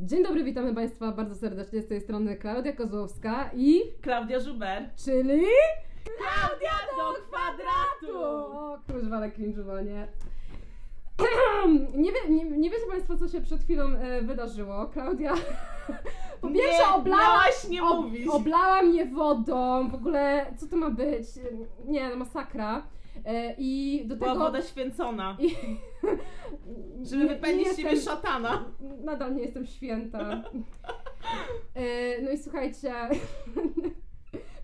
Dzień dobry, witamy Państwa bardzo serdecznie z tej strony Klaudia Kozłowska i... Klaudia Żuber. Czyli... Klaudia do kwadratu! O kurwa, ale cringe'owanie. Nie, wie, nie, nie wiecie Państwo, co się przed chwilą e, wydarzyło. Klaudia po pierwsze Nie, oblała, nie ob- mówić. oblała mnie wodą. W ogóle, co to ma być? Nie, no masakra. E, I do Była tego... woda święcona. I... Żeby wypędzić z jestem- szatana. Nadal nie jestem święta. E, No i słuchajcie,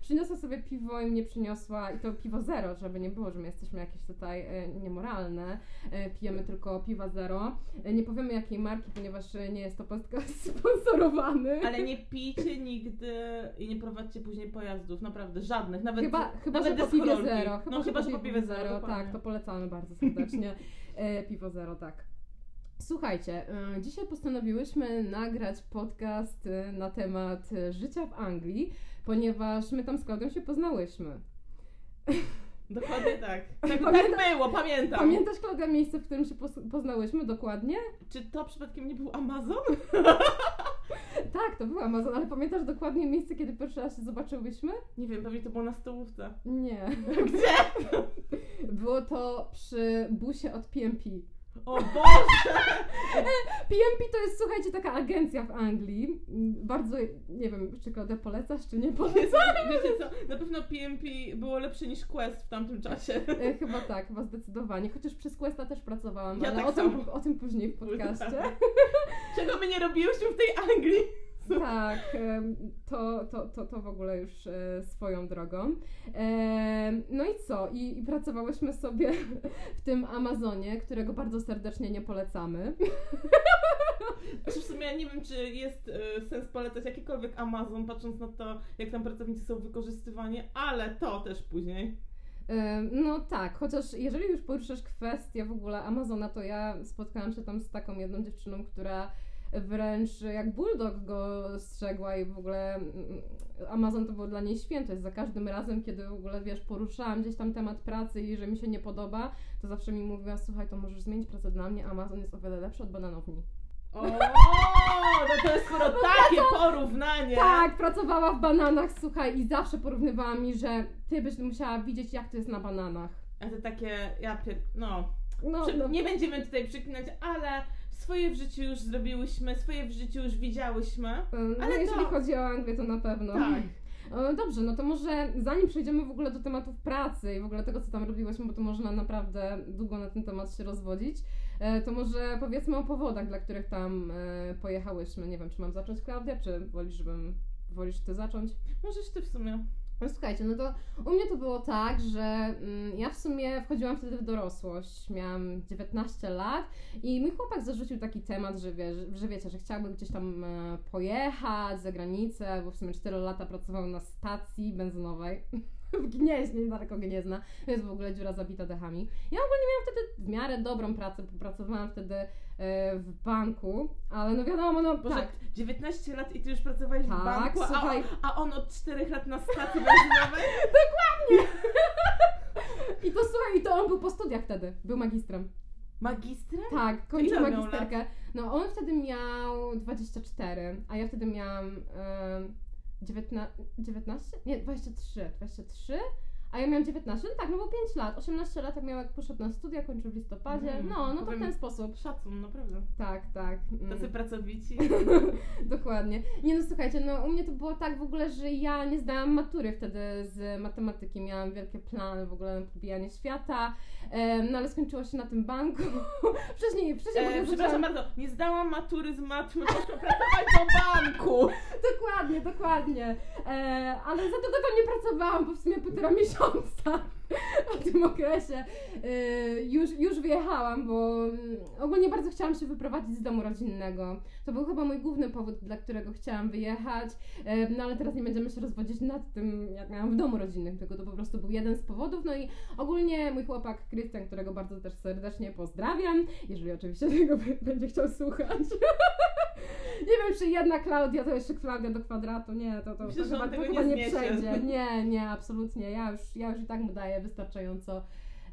przyniosła sobie piwo i mnie przyniosła, i to piwo zero, żeby nie było, że my jesteśmy jakieś tutaj e, niemoralne. E, Pijemy tylko piwa zero. E, Nie powiemy jakiej marki, ponieważ nie jest to podcast sponsorowany. Ale nie pijcie nigdy i nie prowadźcie później pojazdów, naprawdę żadnych, nawet Chyba, chyba nawet że po piwie zero. no chyba, że po piwie zero, tak, dokładnie. to polecamy bardzo serdecznie. Piwo zero, tak. Słuchajcie, dzisiaj postanowiłyśmy nagrać podcast na temat życia w Anglii, ponieważ my tam z Klaudią się poznałyśmy. Dokładnie tak. Tak, Pamiętam- tak było, pamiętam. Pamiętasz, Klaudia, miejsce, w którym się poznałyśmy dokładnie? Czy to przypadkiem nie był Amazon? Tak, to był Amazon, ale pamiętasz dokładnie miejsce, kiedy pierwszy raz się zobaczyłyśmy? Nie wiem, pewnie to było na stołówce. Nie. Gdzie? Było to przy busie od PMP. O Boże! PMP to jest, słuchajcie, taka agencja w Anglii. Bardzo, nie wiem, czy Klaudia polecasz, czy nie polecasz. Wiecie co, na pewno PMP było lepsze niż Quest w tamtym czasie. E, Chyba tak, chyba zdecydowanie. Chociaż przez Questa też pracowałam, Ja ale tak o, tym, o tym później w podcaście. Czego my nie robiłyśmy w tej Anglii? Tak, to, to, to, to w ogóle już e, swoją drogą. No i co? I, I pracowałyśmy sobie w tym Amazonie, którego bardzo serdecznie nie polecamy. Znaczy w sumie ja nie wiem, czy jest e, sens polecać jakikolwiek Amazon, patrząc na to, jak tam pracownicy są wykorzystywani, ale to też później. No tak, chociaż jeżeli już poruszasz kwestię w ogóle Amazona, to ja spotkałam się tam z taką jedną dziewczyną, która wręcz jak bulldog go strzegła i w ogóle mm, Amazon to było dla niej świętość. Za każdym razem, kiedy w ogóle, wiesz, poruszałam gdzieś tam temat pracy i że mi się nie podoba, to zawsze mi mówiła, słuchaj, to możesz zmienić pracę dla mnie, Amazon jest o wiele lepszy od bananowni. O, no to jest skoro takie porównanie. Tak, pracowała w bananach, słuchaj, i zawsze porównywała mi, że ty byś musiała widzieć, jak to jest na bananach. A to takie, ja pier... no. No, no. Nie będziemy tutaj przeklinać, ale swoje w życiu już zrobiłyśmy, swoje w życiu już widziałyśmy. No, Ale jeżeli to- chodzi o Anglię, to na pewno. Tak. E, Dobrze, no to może zanim przejdziemy w ogóle do tematów pracy i w ogóle tego, co tam robiłyśmy, bo to można naprawdę długo na ten temat się rozwodzić, e, to może powiedzmy o powodach, dla których tam e, pojechałyśmy. Nie wiem, czy mam zacząć, Klaudia, czy wolisz, żebym... Wolisz ty zacząć? Możesz ty w sumie. No słuchajcie, no to u mnie to było tak, że mm, ja w sumie wchodziłam wtedy w dorosłość, miałam 19 lat i mój chłopak zarzucił taki temat, że, wie, że, że wiecie, że chciałby gdzieś tam e, pojechać za granicę, bo w sumie 4 lata pracował na stacji benzynowej w Gnieźnie, niedaleko Gniezna, jest w ogóle dziura zabita dechami. Ja ogólnie miałam wtedy w miarę dobrą pracę, pracowałam wtedy w banku, ale no wiadomo, no Boże, tak, 19 lat i ty już pracowałeś Tak, w banku, a, słuchaj. a on od 4 lat na stacji benzynowej? i to słuchaj, i to on był po studiach wtedy, był magistrem. Magistrem? Tak, kończył magisterkę. No on wtedy miał 24, a ja wtedy miałam em, 19, 19? Nie, 23. 23? A ja miałam 19, no tak, no bo 5 lat. 18 lat jak miał jak poszedł na studia, kończył w listopadzie. Mhm, No, no to w ten sposób. Szacun, naprawdę. Tak, tak. mm. Tacy pracowici. Dokładnie. Nie no słuchajcie, no u mnie to było tak w ogóle, że ja nie zdałam matury wtedy z matematyki. Miałam wielkie plany w ogóle na pobijanie świata, no ale skończyło się na tym banku. wcześniej, wcześniej E, przepraszam bardzo, nie zdałam matury z matmy, poszłam pracować do banku. Dokładnie, dokładnie. E, ale za długo tam nie pracowałam, bo w sumie półtora miesiąca w tym okresie e, już, już wyjechałam, bo mm, ogólnie bardzo chciałam się wyprowadzić z domu rodzinnego. To był chyba mój główny powód, dla którego chciałam wyjechać, e, no ale teraz nie będziemy się rozwodzić nad tym, jak miałam w domu rodzinnym, tylko to po prostu był jeden z powodów. No i ogólnie mój chłopak Krystian, którego bardzo też serdecznie pozdrawiam, jeżeli oczywiście tego będzie chciał słuchać. Nie wiem, czy jedna Klaudia to jeszcze Klaudia do kwadratu. Nie, to, to, Myślę, to chyba, to chyba nie nie przejdzie. Nie, nie, absolutnie. Ja już, ja już i tak mu daję wystarczająco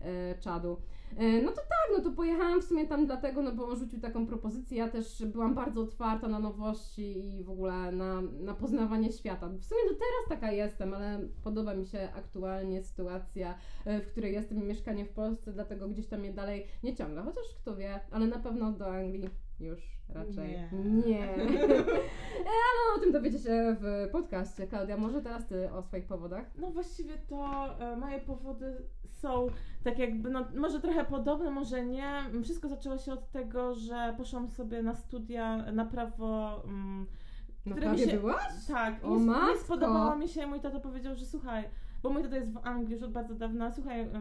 e, czadu. E, No to tak, no to pojechałam w sumie tam dlatego, no bo on rzucił taką propozycję. Ja też byłam bardzo otwarta na nowości i w ogóle na, na poznawanie świata. W sumie do teraz taka jestem, ale podoba mi się aktualnie sytuacja, e, w której jestem i mieszkanie w Polsce, dlatego gdzieś tam mnie dalej nie ciągle. Chociaż kto wie, ale na pewno do Anglii już raczej Nie. nie. E, ale o tym dowiecie się w podcaście. Klaudia, może teraz ty o swoich powodach? No właściwie to e, moje powody są tak jakby, no może trochę podobne, może nie. Wszystko zaczęło się od tego, że poszłam sobie na studia na prawo. Mm, No mi prawie się- byłaś? tak, O, i, nie matko! spodobało mi się. Mój tato powiedział, że słuchaj, bo mój tata jest w Anglii już od bardzo dawna. Słuchaj, ym,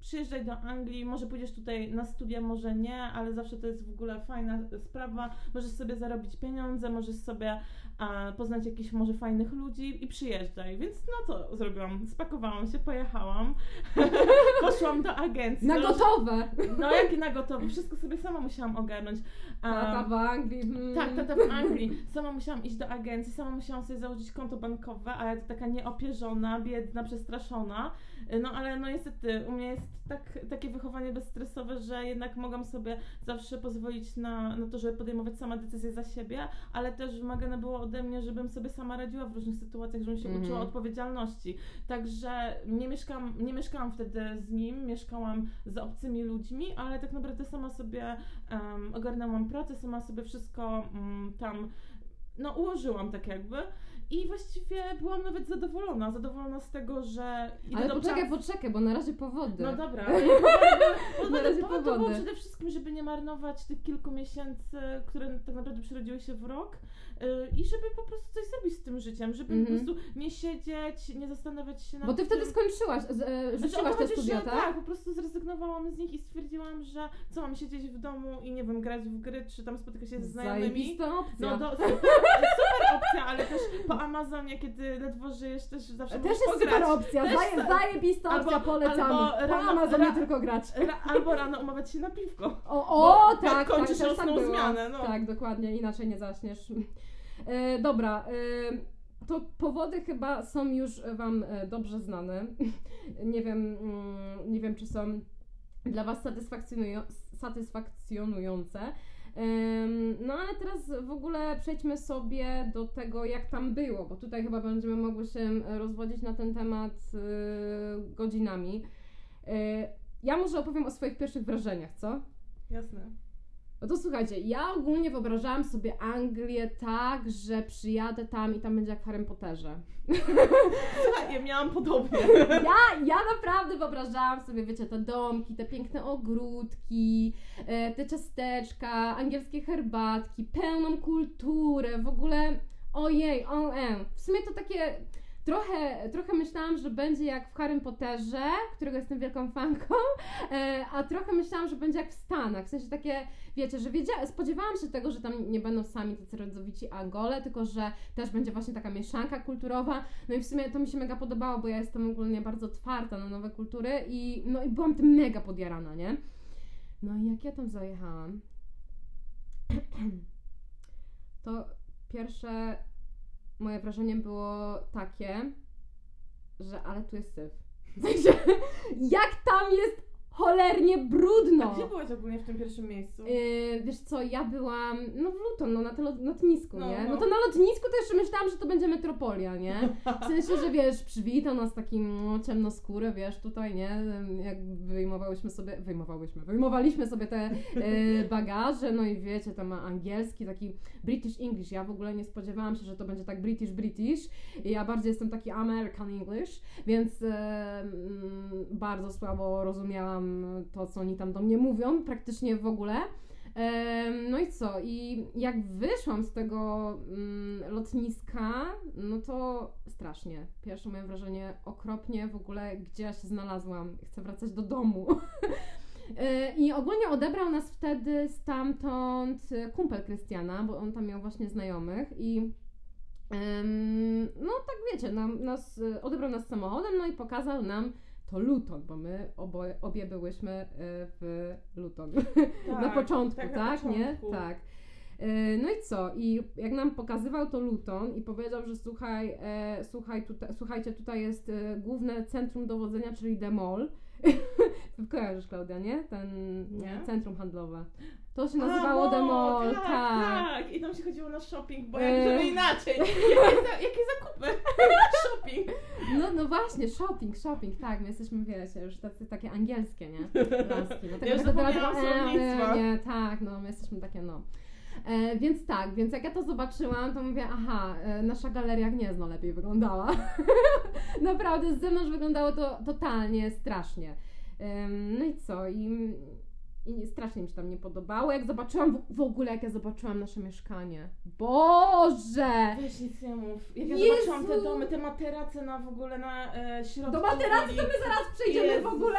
przyjeżdżaj do Anglii, może pójdziesz tutaj na studia, może nie, ale zawsze to jest w ogóle fajna sprawa. Możesz sobie zarobić pieniądze, możesz sobie a, poznać jakichś może fajnych ludzi i przyjeżdżaj. Więc no co zrobiłam? Spakowałam się, pojechałam, poszłam do agencji. Na No, gotowe! No jak i na gotowe, wszystko sobie sama musiałam ogarnąć. Tata w Anglii. hmm. tak, tata w Anglii. Sama musiałam iść do agencji, sama musiałam sobie założyć konto bankowe, a ja to taka nieopierzona, biedna, przestraszona. No ale no niestety u mnie jest tak, takie wychowanie bezstresowe, że jednak mogłam sobie zawsze pozwolić na, na to, żeby podejmować sama decyzje za siebie, ale też wymagane było ode mnie, żebym sobie sama radziła w różnych sytuacjach, żebym się Mhm. uczyła odpowiedzialności. Także nie mieszkałam, nie mieszkałam wtedy z nim, mieszkałam z obcymi ludźmi, ale tak naprawdę sama sobie um, ogarnęłam pracę, sama sobie wszystko um, tam no, ułożyłam tak jakby. I właściwie byłam nawet zadowolona. Zadowolona z tego, że Ale poczekaj, poczekaj, bo na razie powody. No dobra, powody, Na powody, razie powody to było powody. przede wszystkim, żeby nie marnować tych kilku miesięcy, które tak naprawdę przerodziły się w rok i żeby po prostu coś zrobić z tym życiem, żeby Mhm. po prostu nie siedzieć, nie zastanawiać się nad Bo ty tym. wtedy skończyłaś, z, e, Znaczy, rzuciłaś to te studia, tak? Tak, po prostu zrezygnowałam z nich i stwierdziłam, że co mam siedzieć w domu i nie wiem, grać w gry, czy tam spotykać się ze znajomymi. Opcja. No do, super, super opcja, ale też po Amazonie, kiedy ledwo żyjesz, też zawsze Też jest pograć. super opcja, Też zaje, tak. zajebista Albo- opcja, polecamy. albo po rano- Amazonie ra- tylko grać. Ra, albo rano umawiać się na piwko. O, o tak, jak kończysz tak, tak zmianę, no. Tak, dokładnie, inaczej nie zaśniesz. E, dobra, e, to powody chyba są już Wam e, dobrze znane. nie wiem, mm, nie wiem, czy są dla Was satysfakcjonują, satysfakcjonujące. No ale teraz w ogóle przejdźmy sobie do tego, jak tam było, bo tutaj chyba będziemy mogły się rozwodzić na ten temat e, godzinami. E, Ja może opowiem o swoich pierwszych wrażeniach, co? Jasne. No to słuchajcie, ja ogólnie wyobrażałam sobie Anglię tak, że przyjadę tam i tam będzie jak w Harry Potterze. Słuchaj, ja miałam podobnie. Ja, ja naprawdę wyobrażałam sobie, wiecie, te domki, te piękne ogródki, e, te ciasteczka, angielskie herbatki, pełną kulturę, w ogóle ojej, OM. W sumie to takie trochę, trochę myślałam, że będzie jak w Harry Potterze, którego jestem wielką fanką, e, a trochę myślałam, że będzie jak w Stanach, w sensie takie, wiecie, że spodziewałam się tego, że tam nie będą sami tacy rodzowici Angole, tylko że też będzie właśnie taka mieszanka kulturowa, no i w sumie to mi się mega podobało, bo ja jestem ogólnie bardzo otwarta na nowe kultury i no i byłam tym mega podjarana, nie? No i jak ja tam zajechałam, to pierwsze moje wrażenie było takie, że ale tu jest syf. W sensie, jak tam jest cholernie brudno! A gdzie byłaś ogólnie w tym pierwszym miejscu? Yy, wiesz co, ja byłam, no w Luton, no na lot- lotnisku, No, nie? no. No to na lotnisku jeszcze myślałam, że to będzie metropolia, nie? W sensie, że wiesz, przywitał nas taki no, ciemnoskóry, wiesz, tutaj, nie? Jak wyjmowałyśmy sobie, wyjmowałyśmy, wyjmowaliśmy sobie te yy, bagaże, no i wiecie, tam angielski, taki British English. Ja w ogóle nie spodziewałam się, że to będzie tak British British. Ja bardziej jestem taki American English, więc yy, mm, bardzo słabo rozumiałam to, co oni tam do mnie mówią, praktycznie w ogóle. No i co? I jak wyszłam z tego mm, lotniska, no to strasznie. Pierwsze moje wrażenie okropnie w ogóle, gdzie ja się znalazłam. Chcę wracać do domu. E, I ogólnie odebrał nas wtedy stamtąd e, kumpel Krystiana, bo on tam miał właśnie znajomych i no tak wiecie, nam, nas, e, odebrał nas samochodem, no i pokazał nam to Luton, bo my oboje, obie byłyśmy e, w Luton na Tak, początku, tak, tak? na Nie? początku. Tak. No i co? I jak nam pokazywał to Luton i powiedział, że słuchaj, e, słuchaj tutaj, słuchajcie, tutaj jest e, główne centrum dowodzenia, czyli Mall. Kojarzysz, Klaudia, nie? Ten Nie. centrum handlowe. To się A, nazywało no, The Mall, tak, tak. tak. I tam się chodziło na shopping, bo E. jak żeby inaczej. Jakie, za, jakie zakupy? shopping. No, no właśnie, shopping, shopping, tak, my jesteśmy, wiecie, już tacy, takie angielskie, nie? Laski. Dlatego Ja już zapomniałam e, nie, tak, no, my jesteśmy takie, no. E, więc tak, więc jak ja to zobaczyłam, to mówię, aha, e, nasza galeria Gniezno lepiej wyglądała. Naprawdę, z zewnątrz wyglądało to totalnie strasznie. No i co? I, I strasznie mi się tam nie podobało. Jak zobaczyłam, w, w ogóle jak ja zobaczyłam nasze mieszkanie. Boże! Weź nic nie mów. Jak ja Jezu! zobaczyłam te domy, te materace na w ogóle na e, środku Do materacy to my zaraz przejdziemy w Jezus. ogóle.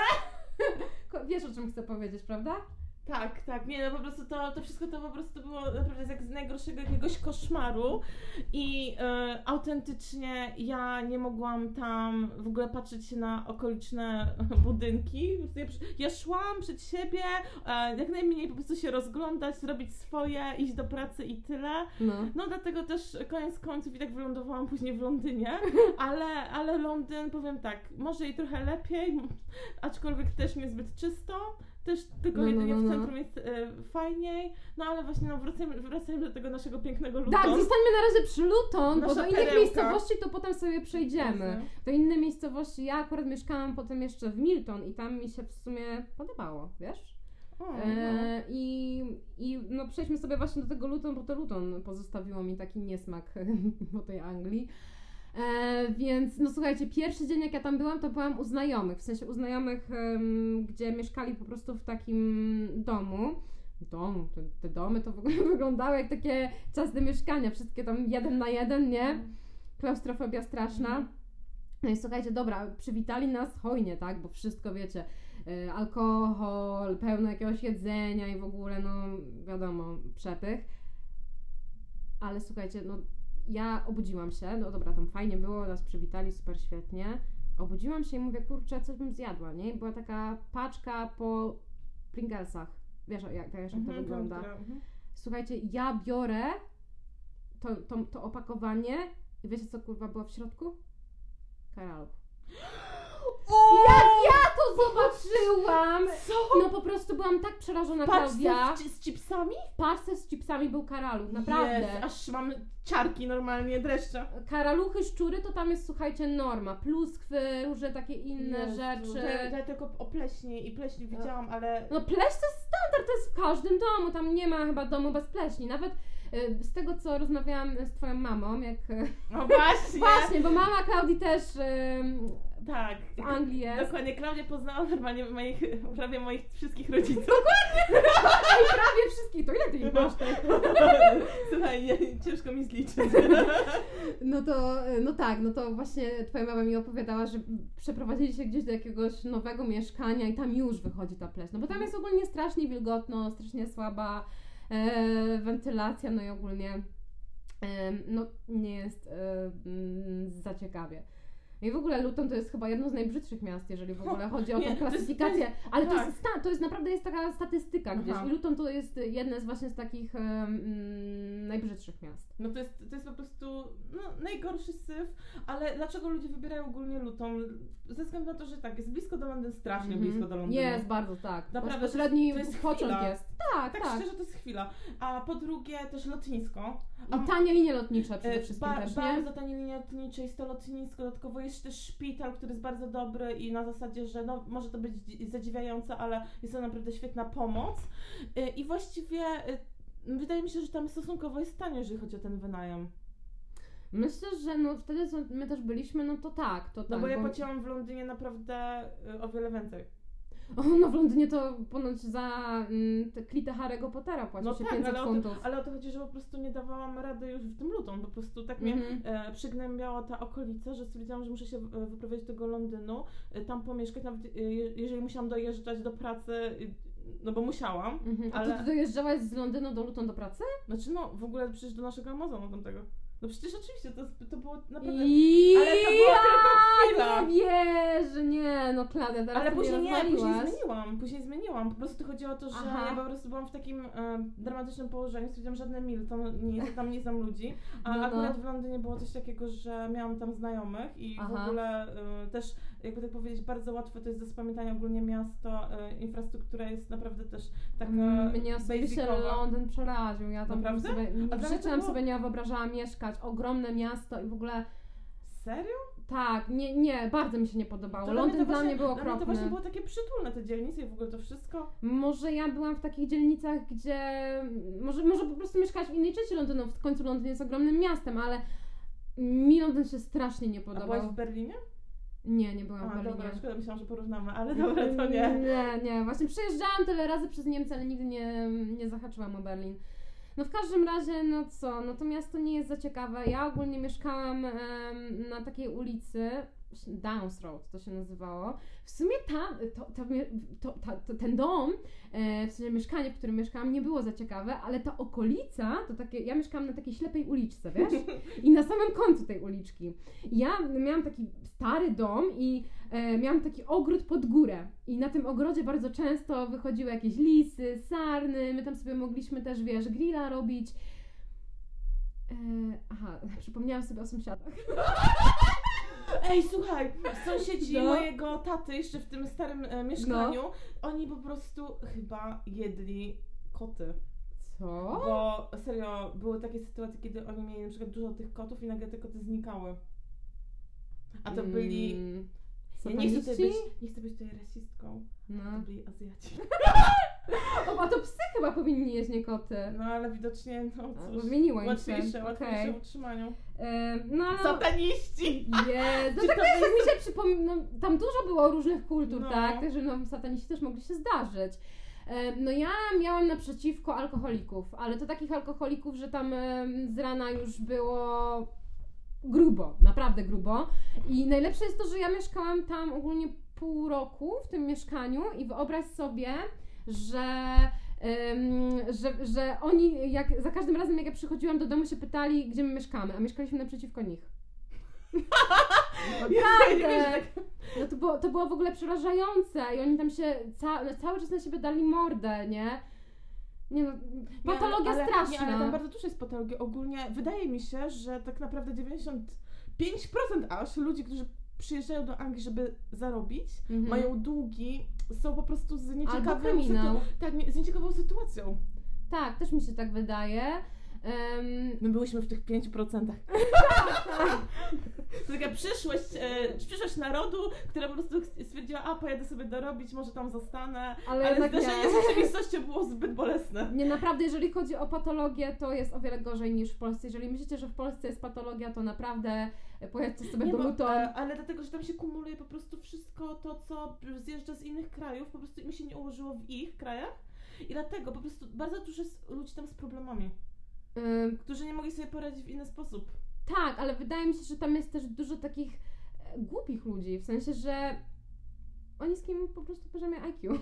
Wiesz o czym chcę powiedzieć, prawda? Tak, tak. Nie, no po prostu to, to wszystko to po prostu było naprawdę jak z najgorszego jakiegoś koszmaru i e, autentycznie ja nie mogłam tam w ogóle patrzeć się na okoliczne budynki. Ja, ja szłam przed siebie, e, jak najmniej po prostu się rozglądać, zrobić swoje, iść do pracy i tyle. No. No dlatego też koniec końców i tak wylądowałam później w Londynie, ale, ale Londyn, powiem tak, może i trochę lepiej, aczkolwiek też niezbyt czysto, też tylko No, no, jedynie no, w no. centrum jest e, fajniej, no ale właśnie no, wracajmy, wracajmy do tego naszego pięknego Luton. Tak, zostańmy na razie przy Luton, bo Nasza do innych perełka. miejscowości to potem sobie przejdziemy. Jasne. Do innej miejscowości, ja akurat mieszkałam potem jeszcze w Milton i tam mi się w sumie podobało, wiesz? O, no. E, I, I no przejdźmy sobie właśnie do tego Luton, bo to Luton pozostawiło mi taki niesmak po tej Anglii. E, więc no słuchajcie, pierwszy dzień jak ja tam byłam, to byłam u znajomych, w sensie u znajomych, em, gdzie mieszkali po prostu w takim domu. Domu, te, te domy to w ogóle wyglądały jak takie ciasne mieszkania, wszystkie tam jeden na jeden, nie? Klaustrofobia straszna. No i słuchajcie, dobra, przywitali nas hojnie, tak? Bo wszystko wiecie, y, alkohol, pełno jakiegoś jedzenia i w ogóle, no wiadomo, przepych. Ale słuchajcie, no ja obudziłam się, no dobra, tam fajnie było, nas przywitali super świetnie. Obudziłam się i mówię, kurczę, coś bym zjadła, nie? I była taka paczka po Pringlesach. Wiesz, jak, wiesz, jak to Mhm, wygląda. dobra, mhm. Słuchajcie, ja biorę to, to, to opakowanie i wiecie co kurwa było w środku? Karaluch. Jak ja to zobaczyłam! Co? No po prostu byłam tak przerażona, Paczce Klaudia. z, z chipsami? W parce z chipsami był karaluch, naprawdę. Jezu, aż mam ciarki normalnie, dreszcze. Karaluchy, szczury to tam jest, słuchajcie, norma. Pluskwy, różne takie inne Jezu, rzeczy. Ja, ja tylko o pleśni i pleśni widziałam, ale... No pleść to jest standard, to jest w każdym domu, tam nie ma chyba domu bez pleśni. Nawet y, z tego, co rozmawiałam z twoją mamą, jak... No właśnie! Właśnie, bo mama Klaudii też Tak. w Anglii jest. Dokładnie, Klaudia poznała normalnie moich, prawie moich wszystkich rodziców. I prawie wszystkich, to ile ty ich masz tak? Słuchaj, nie, ciężko mi zliczyć. No to, no tak, no to właśnie twoja mama mi opowiadała, że przeprowadzili się gdzieś do jakiegoś nowego mieszkania i tam już wychodzi ta pleśń. No bo tam jest ogólnie strasznie wilgotno, strasznie słaba e, wentylacja, no i ogólnie e, no nie jest e, mm, za ciekawie. I w ogóle Luton to jest chyba jedno z najbrzydszych miast, jeżeli w ogóle chodzi o tą jest- klasyfikację. ale to tak. jest, sta, to jest naprawdę jest taka statystyka gdzieś. Aha. I Luton to jest jedne z właśnie z takich mm, najbrzydszych miast. No to jest, to jest po prostu no, najgorszy syf, ale dlaczego ludzie wybierają ogólnie Luton? Ze względu na to, że tak, jest blisko do Londynu, strasznie Mhm. blisko do Londynu. Jest bardzo, tak. Naprawdę, Bezpośredni to jest pociąg chwila. jest. Tak, Tak, tak. szczerze to jest chwila. A po drugie też lotnisko. A I tanie linie lotnicze przede E, wszystkim ba- też, nie? Bardzo tanie linie lotnicze, jest to lotnisko, dodatkowo jest też szpital, który jest bardzo dobry i na zasadzie, że no, może to być dzi- zadziwiające, ale jest to naprawdę świetna pomoc. E, I właściwie e, wydaje mi się, że tam stosunkowo jest tanio, jeżeli chodzi o ten wynajem. Myślę, że no wtedy co my też byliśmy, no to tak, to No tak. bo ja płaciłam w Londynie naprawdę e, o wiele więcej. O, no w Londynie to ponoć za mm, te klitę Harry'ego Pottera płaci No się tak, 500 ale o, to, funtów. ale o to chodzi, że po prostu nie dawałam rady już w tym Luton, po prostu tak mnie Mhm. e, przygnębiała ta okolica, że stwierdziłam, że muszę się e, wyprowadzić do tego Londynu, e, tam pomieszkać, nawet e, je- jeżeli musiałam dojeżdżać do pracy, no bo musiałam. Mhm. A ale- ty dojeżdżałaś z Londynu do Luton do pracy? Znaczy no, w ogóle przecież do naszego Amazonu tamtego. No przecież oczywiście, to, to było naprawdę... I... Ale to była tylko chwila. Nie wierzę, nie, no Klaudia, teraz Ale później nie, później zmieniłam, później zmieniłam. Po prostu chodziło o to, że Aha. ja po prostu byłam w takim e, dramatycznym położeniu, stwierdziłam, że żadne Milton, nie, tam nie znam ludzi, a No, no. akurat w Londynie było coś takiego, że miałam tam znajomych i w Aha. ogóle e, też jakby tak powiedzieć, bardzo łatwe to jest do zapamiętania ogólnie miasto, e, infrastruktura jest naprawdę też taka Mm, Mnie osobiście basicowa. Londyn przeraził. Ja tam Naprawdę? sobie, w życiu było- sobie nie wyobrażałam mieszkać. Ogromne miasto i w ogóle Serio? tak, nie, nie, bardzo mi się nie podobało. To Londyn to dla mnie był Dla mnie to okropny. właśnie było takie przytulne te dzielnice i w ogóle to wszystko. Może ja byłam w takich dzielnicach, gdzie. Może, może po prostu mieszkałaś w innej części Londynu. W końcu Londyn jest ogromnym miastem, ale mi Londyn się strasznie nie A byłaś podobał. w Berlinie? Nie, nie byłam A, w Berlinie. dobra, szkoda, myślałam, że porównamy, ale dobra, to nie. Nie, nie. Właśnie przejeżdżałam tyle razy przez Niemcy, ale nigdy nie, nie zahaczyłam o Berlin. No w każdym razie, no co, no to miasto nie jest za ciekawe. Ja ogólnie mieszkałam em, na takiej ulicy, Downs Road to się nazywało. W sumie tam, to, to, to, ta- to, ten dom, e, w sensie mieszkanie, w którym mieszkałam, nie było za ciekawe, ale ta okolica, to takie, ja mieszkałam na takiej ślepej uliczce, wiesz? I na samym końcu tej uliczki. Ja miałam taki stary dom i e, miałam taki ogród pod górę. I na tym ogrodzie bardzo często wychodziły jakieś lisy, sarny, my tam sobie mogliśmy też, wiesz, grilla robić. E, aha, przypomniałam sobie o sąsiadach. Ej, słuchaj, sąsiedzi No. mojego taty jeszcze w tym starym e, mieszkaniu, oni po prostu chyba jedli koty. Co? Bo serio, były takie sytuacje, kiedy oni mieli na przykład dużo tych kotów i nagle te koty znikały. A to byli... Mm, Ja nie chcę, tutaj być, nie chcę być tutaj rasistką. No. To byli Azjaci. O, a to psy chyba powinni jeść, nie koty. No ale widocznie, no A, cóż, Zmieniło im się. łatwiejsze, łatwiejsze Okej. w utrzymaniu. E, No, no, Sataniści! Jest. No Czy tak to jak mi się przypomina, no, tam dużo było różnych kultur, No. tak? Także no, sataniści też mogli się zdarzyć. No ja miałam naprzeciwko alkoholików, ale to takich alkoholików, że tam z rana już było grubo, naprawdę grubo. I najlepsze jest to, że ja mieszkałam tam ogólnie pół roku w tym mieszkaniu i wyobraź sobie, że, em, że, że oni jak za każdym razem jak ja przychodziłam do domu się pytali, gdzie my mieszkamy, a mieszkaliśmy naprzeciwko nich. Nie Naprawdę! No to było, to było w ogóle przerażające i oni tam się ca, no, cały czas na siebie dali mordę, nie? Nie no, patologia ale, straszna. Nie, ale tam bardzo dużo jest patologii. Ogólnie wydaje mi się, że tak naprawdę 95% aż ludzi, którzy przyjeżdżają do Anglii, żeby zarobić, Mhm. mają długi, są po prostu z nieciekawą sytu- tak, z nieciekawą sytuacją. Tak, też mi się tak wydaje. Em, My byliśmy w tych 5%. To taka przyszłość, e, przyszłość narodu, która po prostu stwierdziła, a pojadę sobie dorobić, może tam zostanę. ale Ale jednak zdarzenie nie. z rzeczywistością było zbyt bolesne. Nie, naprawdę, jeżeli chodzi o patologię, to jest o wiele gorzej niż w Polsce. Jeżeli myślicie, że w Polsce jest patologia, to naprawdę pojedźcie sobie Nie, do Luton. e, ale dlatego, że tam się kumuluje po prostu wszystko to, co zjeżdża z innych krajów, po prostu im się nie ułożyło w ich krajach. I dlatego po prostu bardzo dużo jest ludzi tam z problemami, Którzy nie mogli sobie poradzić w inny sposób. tak, ale wydaje mi się, że tam jest też dużo takich e, głupich ludzi, w sensie, że o niskim po prostu poziomie IQ.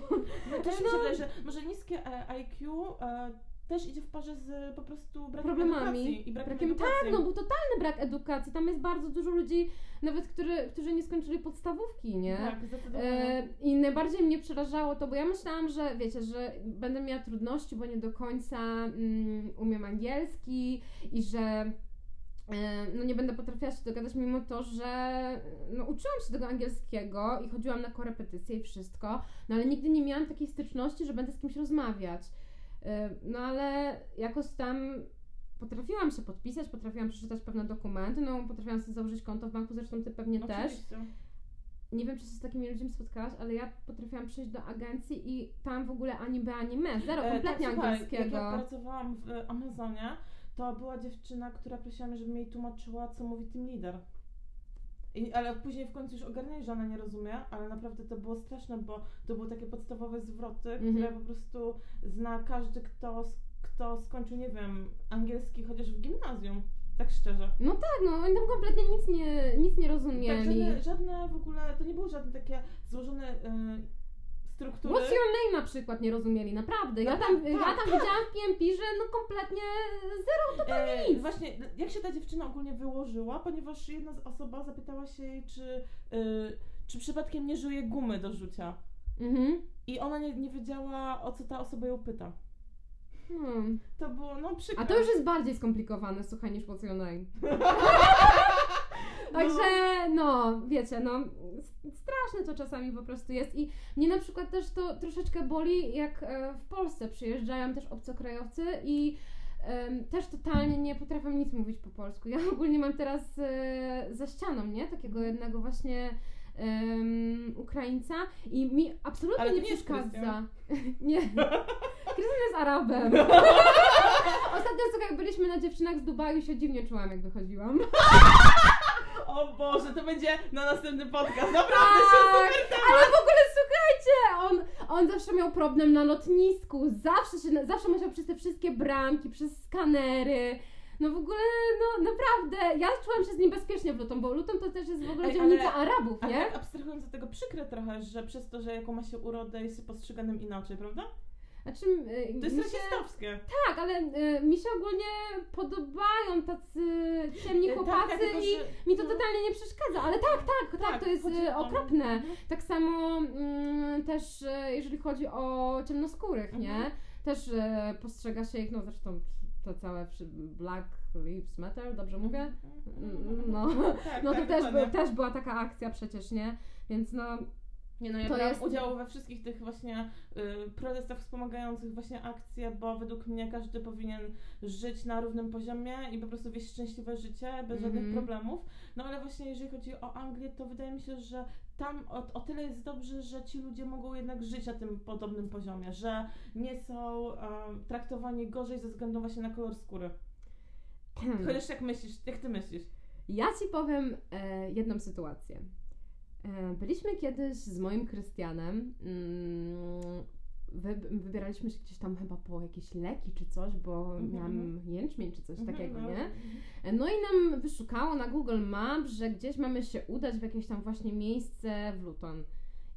No też mi No. się wydaje, że może niskie e, IQ e, też idzie w parze z po prostu brakiem Problemami. edukacji i brakiem, Brakiem, edukacji. tak, no był totalny brak edukacji. Tam jest bardzo dużo ludzi, nawet który, którzy nie skończyli podstawówki, nie? Tak, zdecydowanie. E, I najbardziej mnie przerażało to, bo ja myślałam, że wiecie, że będę miała trudności, bo nie do końca mm, umiem angielski i że e, no nie będę potrafiła się dogadać, mimo to, że no, uczyłam się tego angielskiego i chodziłam na korepetycje i wszystko, no ale nigdy nie miałam takiej styczności, że będę z kimś rozmawiać. E, No ale jakoś tam potrafiłam się podpisać, potrafiłam przeczytać pewne dokumenty, no potrafiłam sobie założyć konto w banku, zresztą ty pewnie też. Oczywiście. Nie wiem, czy się z takimi ludźmi spotkałaś, ale ja potrafiłam przyjść do agencji i tam w ogóle ani by, ani my. Zero, E, kompletnie tak, słuchaj, angielskiego. Jak ja pracowałam w Amazonie, to była dziewczyna, która prosiła mnie, żebym jej tłumaczyła, co mówi team leader. I, ale później w końcu już ogarniaj, że ona nie rozumie, ale naprawdę to było straszne, bo to były takie podstawowe zwroty, Mhm. które po prostu zna każdy, kto, kto skończył, nie wiem, angielski chociaż w gimnazjum. Tak szczerze. No tak, no oni tam kompletnie nic nie, nic nie Tak, rozumieli. żadne, żadne w ogóle, to nie były żadne takie złożone y, struktury. What's your name na przykład nie rozumieli, naprawdę. Ja No tam, tak, ja tak, tam widziałam w PMP, że no kompletnie zero. E, nic. właśnie, jak się ta dziewczyna ogólnie wyłożyła, ponieważ jedna z osoba zapytała się jej, czy, y, czy przypadkiem nie żuje gumy do rzucia. Mhm. I ona nie, nie wiedziała, o co ta osoba ją pyta. Hmm. To było, no przykre. A to już jest bardziej skomplikowane, słuchaj, niż What's your name. Także, no, wiecie, no, straszne to czasami po prostu jest i mnie na przykład też to troszeczkę boli, jak e, w Polsce przyjeżdżają też obcokrajowcy i em, też totalnie nie potrafią nic mówić po polsku. Ja ogólnie mam teraz e, za ścianą, nie? Takiego jednego właśnie em, Ukraińca i mi absolutnie Ale nie nie przeszkadza. Nie. Krystian jest Arabem. Ostatnio, jak byliśmy na dziewczynach z Dubaju, się dziwnie czułam, jak wychodziłam. O Boże, to będzie na następny podcast. Naprawdę się Tak, super ale w ogóle słuchajcie, on, on zawsze miał problem na lotnisku, zawsze, się, zawsze musiał przez te wszystkie bramki, przez skanery. No w ogóle, no naprawdę, ja czułam się z nim bezpiecznie w Luton, bo Luton to też jest w ogóle Ej, dzielnica ale- Arabów, nie? tak abstrahując od tego, przykre trochę, że przez to, że jaką ma się urodę jest postrzeganym inaczej, prawda? Znaczy, y, To jest rasistowskie. tak, ale y, mi się ogólnie podobają tacy ciemni E, tak, chłopacy tak, tylko i że- mi to no. totalnie nie przeszkadza, ale tak, tak, tak, to jest chodzi y, okropne. Mhm. Tak samo mm, też e, jeżeli chodzi o ciemnoskórych, nie? Mhm. Też e, postrzega się ich, no zresztą to całe Black Lives Matter, dobrze mówię? Mm, No, Tak, no to tak, też, by, też była taka akcja przecież, nie? Więc no, Nie no, ja To brałam jest- udział we wszystkich tych właśnie y, protestach wspomagających właśnie akcje, bo według mnie każdy powinien żyć na równym poziomie i po prostu wieść szczęśliwe życie bez żadnych Mhm. problemów. No ale właśnie jeżeli chodzi o Anglię, to wydaje mi się, że tam o, o tyle jest dobrze, że ci ludzie mogą jednak żyć na tym podobnym poziomie, że nie są em, traktowani gorzej ze względu właśnie na kolor skóry. Chociaż jak myślisz, jak ty myślisz? ja ci powiem e, jedną sytuację. E, byliśmy kiedyś z moim Krystianem, mm, wy, wybieraliśmy się gdzieś tam chyba po jakieś leki czy coś, bo Mhm, miałam jęczmień czy coś takiego, Mhm, no. nie? No i nam wyszukało na Google Maps, że gdzieś mamy się udać w jakieś tam właśnie miejsce w Luton.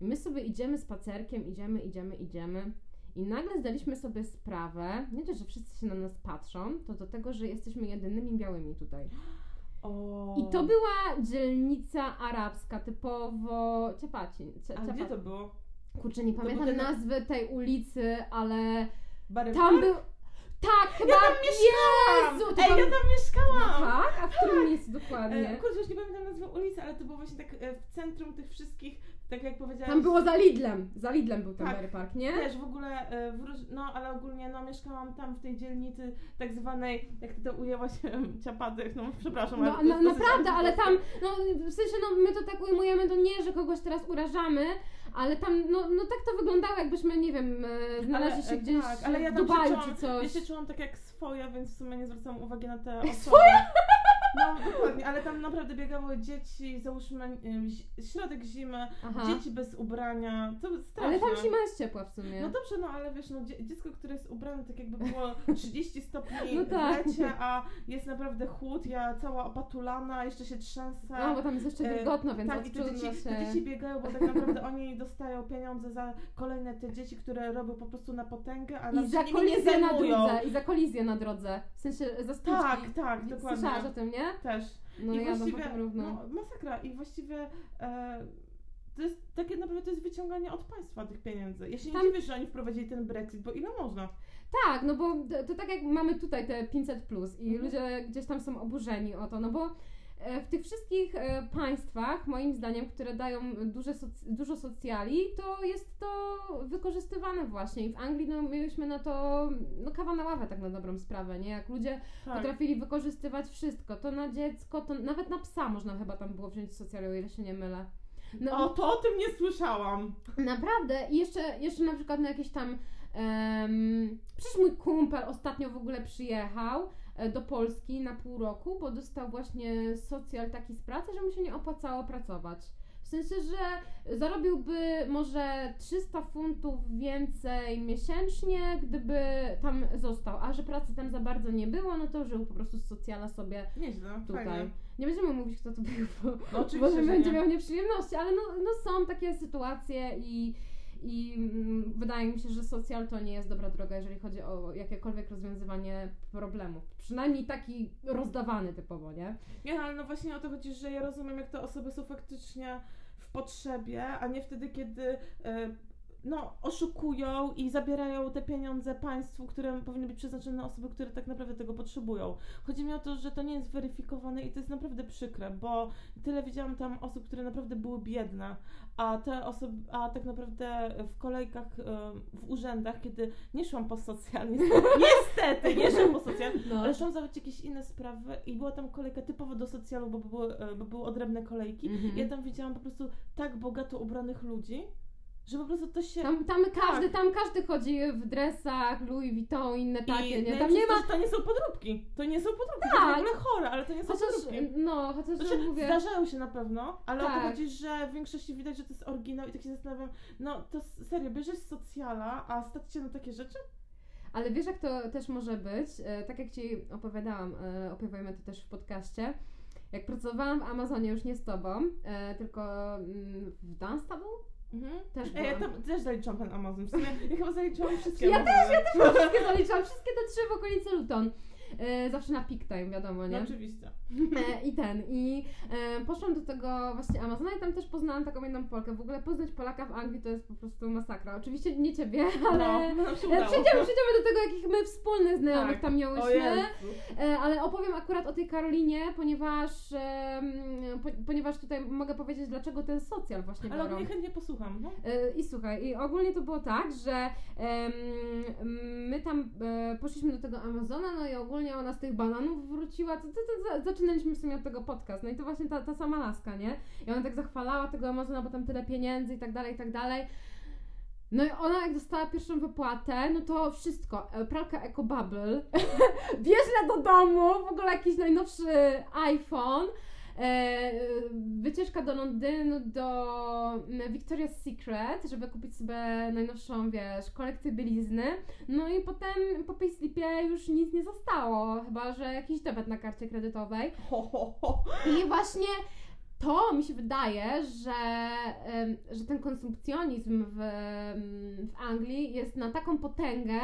I my sobie idziemy spacerkiem, idziemy, idziemy, idziemy. I nagle zdaliśmy sobie sprawę, nie dość, że wszyscy się na nas patrzą, to do tego, że jesteśmy jedynymi białymi tutaj. O. I to była dzielnica arabska, typowo Ciapaci. Cia- A gdzie to było? Kurczę, nie pamiętam ten- nazwy tej ulicy, ale Bary tam Park? był... Tak, chyba... Ja tam mieszkałam! Jezu, Ej, tam- ja tam No mieszkałam! tak? A w którym miejscu E, dokładnie? kurczę, już nie pamiętam nazwy ulicy, ale to było właśnie tak e, w centrum tych wszystkich, tak jak powiedziałam. Tam było za Lidlem. Za Lidlem był ten Tak. Berry Park, nie? Też w ogóle, e, w no ale ogólnie no mieszkałam tam w tej dzielnicy tak zwanej, jak ty to ujęłaś, ciapadych, no przepraszam, No, ale no naprawdę, ale tam, no w sensie, no my to tak ujmujemy, to nie, że kogoś teraz urażamy, ale tam, no, no tak to wyglądało, jakbyśmy, nie wiem, e, znaleźli się e, gdzieś tak, ale ja w tam Dubaju się czy coś. Ja się czułam tak jak swoja, więc w sumie nie zwracam uwagi na te osoby. Swoja? No dokładnie, ale tam naprawdę biegały dzieci, załóżmy zi- środek zimy, Aha. dzieci bez ubrania, to straszne. Ale tam zima jest ciepła w sumie. No dobrze, no ale wiesz, no dzie- dziecko, które jest ubrane tak jakby było 30 stopni No tak. w lecie, a jest naprawdę chłód, ja cała opatulana, jeszcze się trzęsę. No, bo tam jest jeszcze E, wilgotno, więc tak, i te odczuwa dzieci, te się. dzieci biegają, bo tak naprawdę oni dostają pieniądze za kolejne te dzieci, które robią po prostu na potęgę, a I za się nimi nie kolizję na zajmują. drodze, i za kolizję na drodze. W sensie za stłuczki. Tak, tak, dokładnie. Słyszałaś o tym, nie? Też. No I właściwie, no masakra i właściwie e, to jest takie naprawdę to jest wyciąganie od państwa tych pieniędzy. Ja się nie Tam- dziwię, że oni wprowadzili ten Brexit, bo ile można? Tak, no bo to, to tak jak mamy tutaj te 500 plus i Mhm. ludzie gdzieś tam są oburzeni o to, no bo w tych wszystkich e, państwach, moim zdaniem, które dają duże soc- dużo socjali, to jest to wykorzystywane właśnie. I w Anglii no, mieliśmy na to no, kawa na ławę, tak na dobrą sprawę, nie? Jak ludzie Tak. potrafili wykorzystywać wszystko, to na dziecko, to nawet na psa można chyba tam było wziąć socjali, o ile się nie mylę. No, O, to o tym nie słyszałam. Naprawdę. I jeszcze, jeszcze na przykład na jakieś tam. Um, przecież mój kumpel ostatnio w ogóle przyjechał e, do Polski na pół roku, bo dostał właśnie socjal taki z pracy, że mu się nie opłacało pracować. W sensie, że zarobiłby może 300 funtów więcej miesięcznie, gdyby tam został, a że pracy tam za bardzo nie było, no to żył po prostu z socjala sobie Nieźle, tutaj. fajnie. Nie będziemy mówić, kto to był, bo, No, bo będzie nie. miał nieprzyjemności, ale no, no są takie sytuacje i, i mm, wydaje mi się, że socjal to nie jest dobra droga, jeżeli chodzi o jakiekolwiek rozwiązywanie problemów. Przynajmniej taki rozdawany typowo, nie? Nie, ale no właśnie o to chodzi, że ja rozumiem, jak te osoby są faktycznie w potrzebie, a nie wtedy, kiedy e, no, oszukują i zabierają te pieniądze państwu, które powinny być przeznaczone na osoby, które tak naprawdę tego potrzebują. Chodzi mi o to, że to nie jest weryfikowane i to jest naprawdę przykre, bo tyle widziałam tam osób, które naprawdę były biedne, a te osoby, a tak naprawdę w kolejkach em, w urzędach, kiedy nie szłam po socjal, niestety, niestety nie szłam po socjal, No. ale szłam załatwić jakieś inne sprawy i była tam kolejka typowo do socjalu, bo były, e, bo były odrębne kolejki. Mhm. Ja tam widziałam po prostu tak bogato ubranych ludzi, że po prostu to się... Tam, tam, każdy, tam każdy chodzi w dresach, Louis Vuitton, inne takie, nie? Tam nie ma... to, to nie są podróbki. To nie są podróbki, to Tak. jest w ogóle chore, ale to nie są Chociaż, podróbki. no, chociaż Znaczy, mówię... zdarzają się na pewno, ale o to Tak. chodzi, że w większości widać, że to jest oryginał i tak się zastanawiam, no to serio, bierzesz socjala, a stać się na takie rzeczy? Ale wiesz, jak to też może być? E, tak jak Ci opowiadałam, e, opowiadamy to też w podcaście. Jak pracowałam w Amazonie, już nie z Tobą, e, tylko mm, w Dunstable? Mhm. Też Ej, ja tam też zaliczyłam ten Amazon. W sumie ja chyba zaliczyłam wszystkie Ja Amazony. też, Wszystkie zaliczam, wszystkie te trzy w okolicy Luton. E, zawsze na peak time, wiadomo, No nie? oczywiście. E, I ten, i e, poszłam do tego właśnie Amazona i tam też poznałam taką jedną Polkę. W ogóle poznać Polaka w Anglii to jest po prostu masakra. Oczywiście nie Ciebie, ale... No, nam się E, udało. Przejdziemy, przejdziemy do tego, jakich my wspólnych znajomych Tak. tam miałyśmy. Ale opowiem akurat o tej Karolinie, ponieważ, po, ponieważ tutaj mogę powiedzieć, dlaczego ten socjal właśnie Ale ogólnie chętnie posłucham. No. I słuchaj, i ogólnie to było tak, że my tam poszliśmy do tego Amazona, no i ogólnie ona z tych bananów wróciła, to, to za- zaczynaliśmy w sumie od tego podcast, no i to właśnie ta, ta sama laska, nie? I ona tak zachwalała tego Amazona, bo tam tyle pieniędzy i tak dalej, i tak dalej. No i ona jak dostała pierwszą wypłatę, no to wszystko, e, pralka EcoBubble, wieźle do domu, w ogóle jakiś najnowszy iPhone, wycieczka do Londynu, do mm, Victoria's Secret, żeby kupić sobie najnowszą, wiesz, kolekcję bielizny. No i potem po payslipie już nic nie zostało, chyba że jakiś debet na karcie kredytowej. Ho, ho, ho. I właśnie to mi się wydaje, że, że ten konsumpcjonizm w, em, w Anglii jest na taką potęgę,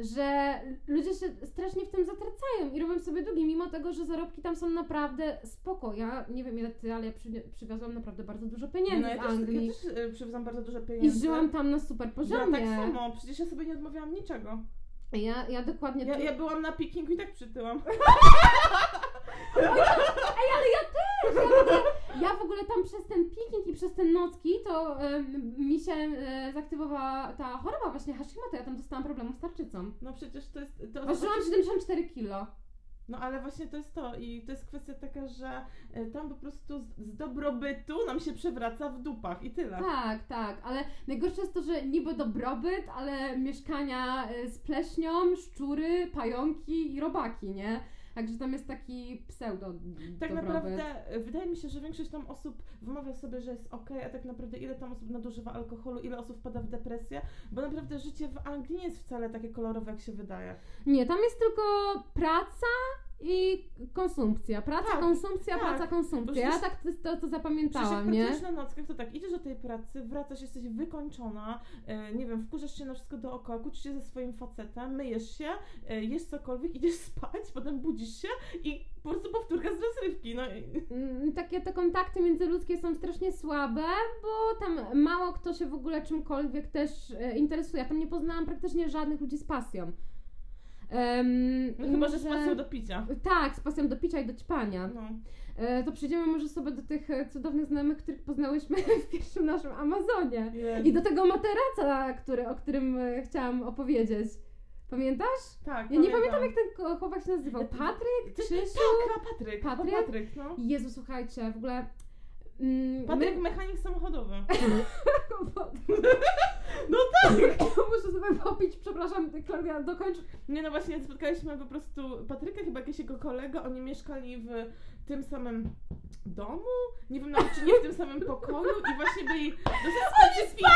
że ludzie się strasznie w tym zatracają i robią sobie długi, mimo tego, że zarobki tam są naprawdę spoko. Ja nie wiem ile ty, ale ja przy, przywiozłam naprawdę bardzo dużo pieniędzy No, ja z też, Anglii. ja też e, przywiozłam bardzo dużo I pieniędzy. żyłam tam na super Ja poziomie. tak samo, przecież ja sobie nie odmawiałam niczego. Ja, ja dokładnie Ja, ja byłam na pikingu i tak przytyłam. Ej, ale ja też! Ja ja w ogóle tam przez ten piknik i przez te nocki to em, mi się e, zaktywowała ta choroba właśnie Hashimoto. Ja tam dostałam problemu z tarczycą. No przecież to jest... To, Ważyłam 74 kilo. No ale właśnie to jest to i to jest kwestia taka, że e, tam po prostu z, z dobrobytu nam się przewraca w dupach i tyle. Tak, tak, ale najgorsze jest to, że niby dobrobyt, ale mieszkania e, z pleśnią, szczury, pająki i robaki, nie? Także tam jest taki pseudo Tak naprawdę wydaje mi się, że większość tam osób wymawia sobie, że jest ok, a tak naprawdę ile tam osób nadużywa alkoholu, ile osób wpada w depresję, bo naprawdę życie w Anglii nie jest wcale takie kolorowe, jak się wydaje. Nie, tam jest tylko praca i konsumpcja. Praca, Tak, konsumpcja, tak. praca, konsumpcja. Ja tak to, to, Przecież jak zapamiętałam, nie? pracujesz na nockach, to tak, idziesz do tej pracy, wracasz, jesteś wykończona, e, nie wiem, wkurzasz się na wszystko dookoła, kłócisz się ze swoim facetem, myjesz się, e, jesz cokolwiek, idziesz spać, potem budzisz się i po prostu powtórka z rozrywki, no i... Mm, Takie te kontakty międzyludzkie są strasznie słabe, bo tam mało kto się w ogóle czymkolwiek też e, interesuje. Ja tam nie poznałam praktycznie żadnych ludzi z pasją. Em, No chyba, że z pasją do picia. Tak, z pasją do picia i do ćpania. No. E, to przejdziemy może sobie do tych e, cudownych znajomych, których poznałyśmy w pierwszym naszym Amazonie. I do tego materaca, który, o którym e, chciałam opowiedzieć. Pamiętasz? Tak, Ja nie pamiętam jak ten chłopak się nazywał. Patryk? Krzysiu? Tak, Patryk. Patryk? Patryk, no. Jezu, słuchajcie, w ogóle... Mm, Patryk, mechanik samochodowy. No tak! Muszę sobie popić, przepraszam, Klaudia, dokończ. Nie no właśnie, spotkaliśmy po prostu Patryka, chyba jakiegoś jego kolega, oni mieszkali w tym samym domu, nie wiem nawet czy nie w tym samym pokoju i właśnie byli dosyć specyficzni.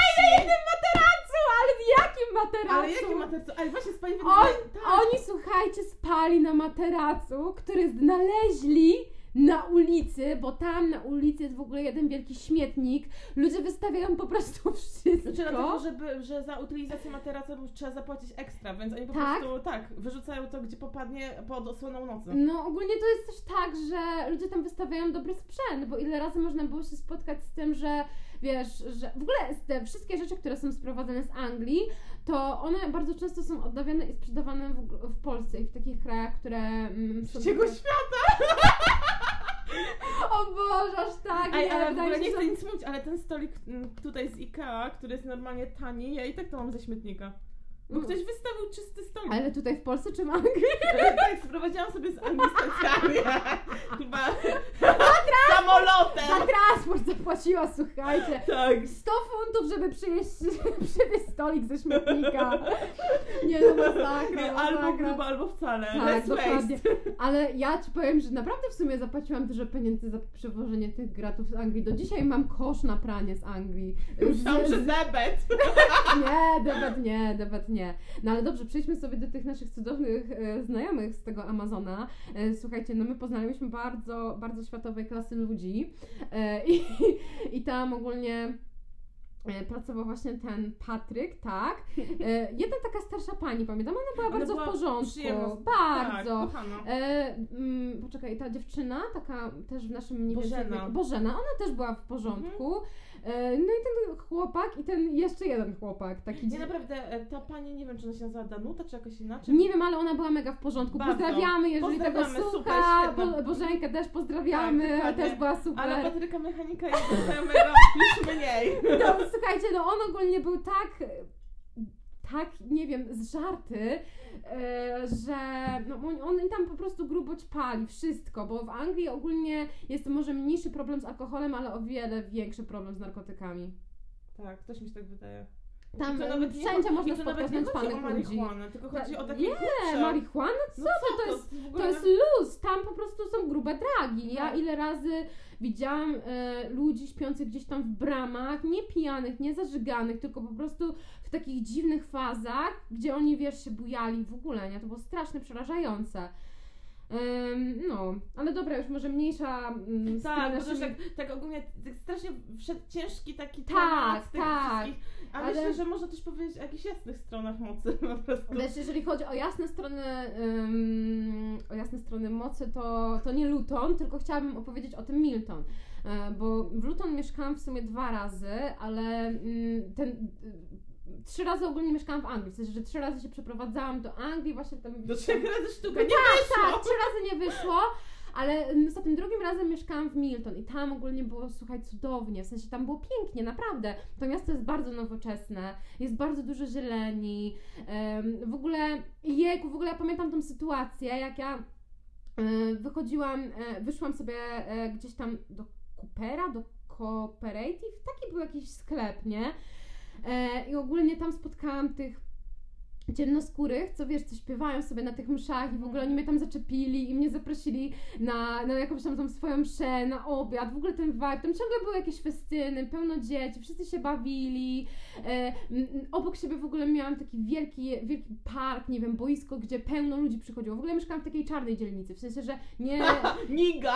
materacu, ale w jakim materacu? Ale jaki materacu? Ale właśnie spali w Oj, tak. Oni, słuchajcie, spali na materacu, który znaleźli na ulicy, bo tam na ulicy jest w ogóle jeden wielki śmietnik. Ludzie wystawiają po prostu wszystko. Znaczy dlatego, żeby, że za utylizację materaca trzeba zapłacić ekstra, więc oni po Tak. prostu tak, wyrzucają to gdzie popadnie pod osłoną nocy. No ogólnie to jest też tak, że ludzie tam wystawiają dobry sprzęt, bo ile razy można było się spotkać z tym, że wiesz, że w ogóle te wszystkie rzeczy, które są sprowadzane z Anglii, to one bardzo często są odnawiane i sprzedawane w, w Polsce i w takich krajach, które mm, są... Trzeciego świata! O Boże, aż tak, Ej, nie, ale w ogóle nie chcę nic mówić, ale ten stolik mm, tutaj z Ikea, który jest normalnie tani, ja i tak to mam ze śmietnika. Bo ktoś wystawił czysty stolik. Ale tutaj w Polsce czy w Anglii? tak, sprowadziłam sobie z Anglii specjalnie. Chyba samolotem. Za transport zapłaciła, słuchajcie. Tak. 100 funtów, żeby przyjeść, przywieźć stolik ze śmietnika. Nie no, masakra, Albo masakra. grubo, albo wcale. Tak, Less dokładnie. waste. Ale ja ci powiem, że naprawdę w sumie zapłaciłam dużo pieniędzy za przewożenie tych gratów z Anglii. Do dzisiaj mam kosz na pranie z Anglii. Myślałam, że debet. Nie, debet nie, debet nie. No ale dobrze, przejdźmy sobie do tych naszych cudownych e, znajomych z tego Amazona. E, słuchajcie, no my poznaliśmy bardzo, bardzo światowej klasy ludzi e, i, i tam ogólnie e, pracował właśnie ten Patryk, tak. E, jedna taka starsza pani, pamiętam, ona była Ona bardzo była w porządku. przyjemna. Bardzo. Tak. E, mm, poczekaj, ta dziewczyna, taka też w naszym więcej Bożena. Bożena, ona też była w porządku. E, no i ten chłopak i ten jeszcze jeden chłopak, taki Nie, naprawdę, e, ta pani, nie wiem, czy ona się nazywa Danuta, czy jakoś inaczej. Nie wiem, ale ona była mega w porządku. Bardzo. Pozdrawiamy, jeżeli tego słucha. Bo, Bożenkę też pozdrawiamy, Tak, dokładnie. też była super. Ale Patryka Mechanika jest znajomego już mniej. No, słuchajcie, no on ogólnie był tak, tak, nie wiem, z żarty, e, że no, on, tam po prostu grubo ćpali wszystko, bo w Anglii ogólnie jest może mniejszy problem z alkoholem, ale o wiele większy problem z narkotykami. Tak, też mi się tak wydaje. Tam to e, nawet nie chodzi- można to spotkać naćpanych ludzi. tylko chodzi o takie Nie, kurcze. marihuana? Co No to? To to jest ogóle... To jest luz, tam po prostu są grube dragi. Ja No. ile razy widziałam e, ludzi śpiących gdzieś tam w bramach, nie pijanych, nie zażyganych, tylko po prostu w takich dziwnych fazach, gdzie oni, wiesz, się bujali w ogóle, nie? To było strasznie przerażające. Ym, no, ale dobra, już może mniejsza mm, z Tak, bo naszymi- tak, tak ogólnie tak strasznie wszedł ciężki taki Tak, temat tych tak. wszystkich. A Ale- myślę, że można też powiedzieć o jakichś jasnych stronach mocy po prostu. Lecz jeżeli chodzi o jasne strony, ym, o jasne strony mocy, to, to nie Luton, tylko chciałabym opowiedzieć o tym Milton. E, Bo w Luton mieszkałam w sumie dwa razy, ale mm, ten. y, Trzy razy ogólnie mieszkałam w Anglii, w sensie, że trzy razy się przeprowadzałam do Anglii, właśnie tam. Do trzech razy sztuka, nie tak, wyszło! tak, trzy razy nie wyszło, ale za tym drugim razem mieszkałam w Milton i tam ogólnie było, słuchaj, cudownie, w sensie tam było pięknie, naprawdę. To miasto jest bardzo nowoczesne, jest bardzo dużo zieleni, em, w ogóle, jejku, w ogóle ja pamiętam tą sytuację, jak ja e, wychodziłam, e, wyszłam sobie e, gdzieś tam do Coopera, do Cooperative, taki był jakiś sklep, nie? E, I ogólnie tam spotkałam tych ciemnoskórych, co wiesz, co śpiewają sobie na tych mszach i w ogóle oni mnie tam zaczepili i mnie zaprosili na, na jakąś tam tą swoją mszę, na obiad, w ogóle ten vibe, tam ciągle były jakieś festyny, pełno dzieci, wszyscy się bawili, e, obok siebie w ogóle miałam taki wielki, wielki park, nie wiem, boisko, gdzie pełno ludzi przychodziło, w ogóle mieszkałam w takiej czarnej dzielnicy, w sensie, że nie... Niga!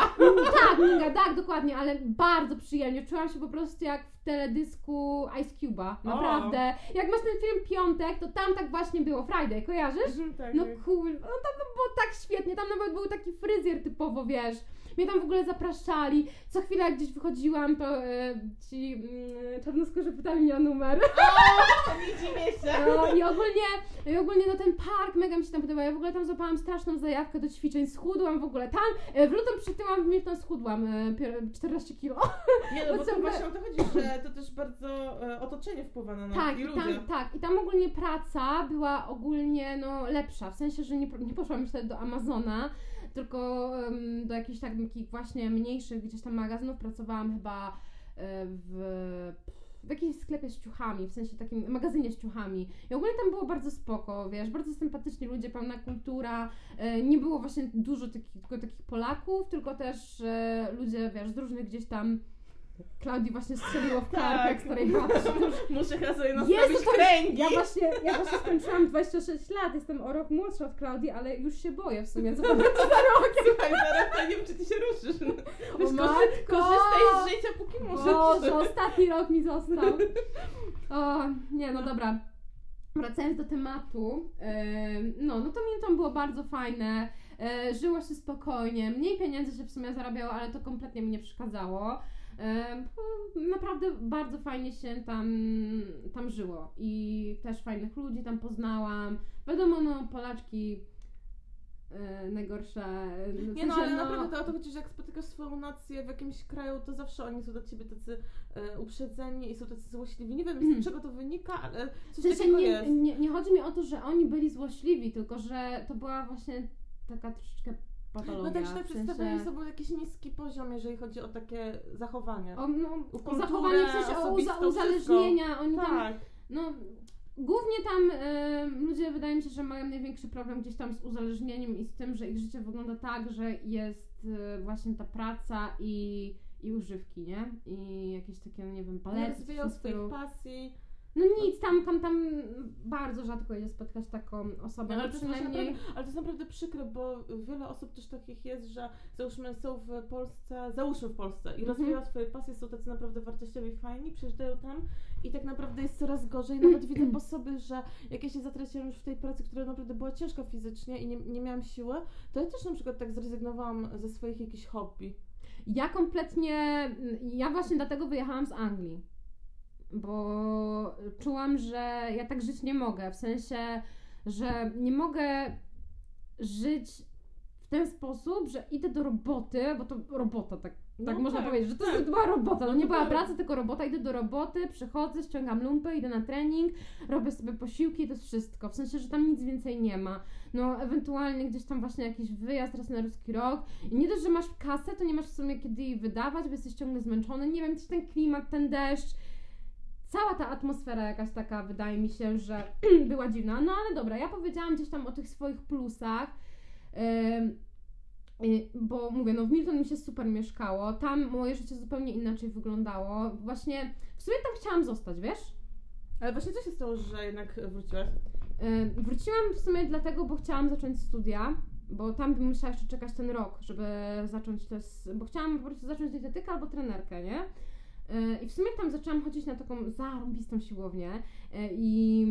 Tak, Minga, tak, dokładnie, ale bardzo przyjemnie. Czułam się po prostu jak w teledysku Ice Cube'a. Naprawdę. Jak masz ten film Piątek, to tam tak właśnie było. Friday, kojarzysz? Tak, No cool, no tam było tak świetnie, tam nawet był taki fryzjer typowo, wiesz. Mnie tam w ogóle zapraszali. Co chwilę jak gdzieś wychodziłam, to e, ci mm, czarnoskórzy pytali mnie o numer. O, nie dziwię się! No, I ogólnie, i ogólnie no ten park mega mi się tam podoba. Ja w ogóle tam złapałam straszną zajawkę do ćwiczeń, schudłam w ogóle. Tam e, w lutym przytyłam, w Milton schudłam e, pier- 14 kilo. Nie no, bo to właśnie o to chodzi, że to też bardzo e, otoczenie wpływa na nas Tak, i i ludzie. tam, tak, i tam ogólnie praca była ogólnie no, lepsza, w sensie, że nie, nie poszłam już wtedy do Amazona, tylko do jakichś tak, takich właśnie mniejszych gdzieś tam magazynów pracowałam chyba e, w, w jakimś sklepie z ciuchami, w sensie takim magazynie z ciuchami. I ogólnie tam było bardzo spoko, wiesz, bardzo sympatyczni ludzie, pełna kultura, e, nie było właśnie dużo takich, tylko takich Polaków, tylko też e, ludzie, wiesz, z różnych gdzieś tam Klaudii właśnie strzeliło w Tak. kark, jak starej babci. Muszę chyba sobie nastawić to kręgi. Ja właśnie, ja właśnie skończyłam 26 lat, jestem o rok młodsza od Klaudii, ale już się boję w sumie, co to będzie za rok. Słuchaj, to nie wiem, czy ty się ruszysz. Weź, matko! korzy- korzystaj z życia, póki możesz. Boże, ostatni rok mi został. O, nie, no dobra. Wracając do tematu, em, no, no to Milton było bardzo fajne, e, żyło się spokojnie, mniej pieniędzy się w sumie zarabiało, ale to kompletnie mi nie przeszkadzało. Naprawdę bardzo fajnie się tam, tam żyło i też fajnych ludzi tam poznałam. Wiadomo, no, Polaczki e, najgorsze. e, w Nie no, sensie, ale naprawdę to o to chodzi, że jak spotykasz swoją nację w jakimś kraju, to zawsze oni są dla ciebie tacy e, uprzedzeni i są tacy złośliwi. Nie wiem Mhm. z czego to wynika, ale W coś sensie takiego nie, jest. nie, nie chodzi mi o to, że oni byli złośliwi, tylko że to była właśnie taka troszeczkę patologia. No tak, że tak w sensie- sobie jakiś niski poziom, jeżeli chodzi o takie zachowanie. O, no, o kulturę, zachowanie w sensie o uza, uzależnienia, oni tam, tak. no głównie tam e, ludzie wydaje mi się, że mają największy problem gdzieś tam z uzależnieniem i z tym, że ich życie wygląda tak, że jest e, właśnie ta praca i, i używki, nie? I jakieś takie, no nie wiem, palety. stylu. swoich pasji. No nic, tam, tam, tam bardzo rzadko jest spotkać taką osobę, No, ale, to przynajmniej... naprawdę, ale to jest naprawdę przykre, bo wiele osób też takich jest, że załóżmy są w Polsce, załóżmy w Polsce i Mhm. rozwijają swoje pasje, są tacy naprawdę wartościowi fajni, przyjeżdżają tam i tak naprawdę jest coraz gorzej. Nawet widzę po sobie, że jak ja się zatraciłam już w tej pracy, która naprawdę była ciężka fizycznie i nie, nie miałam siły, to ja też na przykład tak zrezygnowałam ze swoich jakichś hobby. Ja kompletnie, ja właśnie dlatego wyjechałam z Anglii, bo czułam, że ja tak żyć nie mogę, w sensie, że nie mogę żyć w ten sposób, że idę do roboty, bo to robota, tak, tak No można tak, powiedzieć, że to, tak. była robota, no nie była praca, tylko robota, idę do roboty, przychodzę, ściągam lumpy, idę na trening, robię sobie posiłki i to jest wszystko, w sensie, że tam nic więcej nie ma. No ewentualnie gdzieś tam właśnie jakiś wyjazd raz na ruski rok, i nie dość, że masz kasę, to nie masz w sumie kiedy jej wydawać, bo jesteś ciągle zmęczony. Nie wiem, czy ten klimat, ten deszcz, cała ta atmosfera jakaś taka, wydaje mi się, że była dziwna. No ale dobra, ja powiedziałam gdzieś tam o tych swoich plusach. Ym, y, bo mówię, no w Milton mi się super mieszkało, tam moje życie zupełnie inaczej wyglądało. Właśnie w sumie tam chciałam zostać, wiesz? Ale właśnie co się stało, że jednak wróciłaś? Y, Wróciłam w sumie dlatego, bo chciałam zacząć studia, bo tam bym musiała jeszcze czekać ten rok, żeby zacząć te, s- bo chciałam po prostu zacząć dietetykę albo trenerkę, nie? Y, I w sumie tam zaczęłam chodzić na taką zarąbistą siłownię y, i,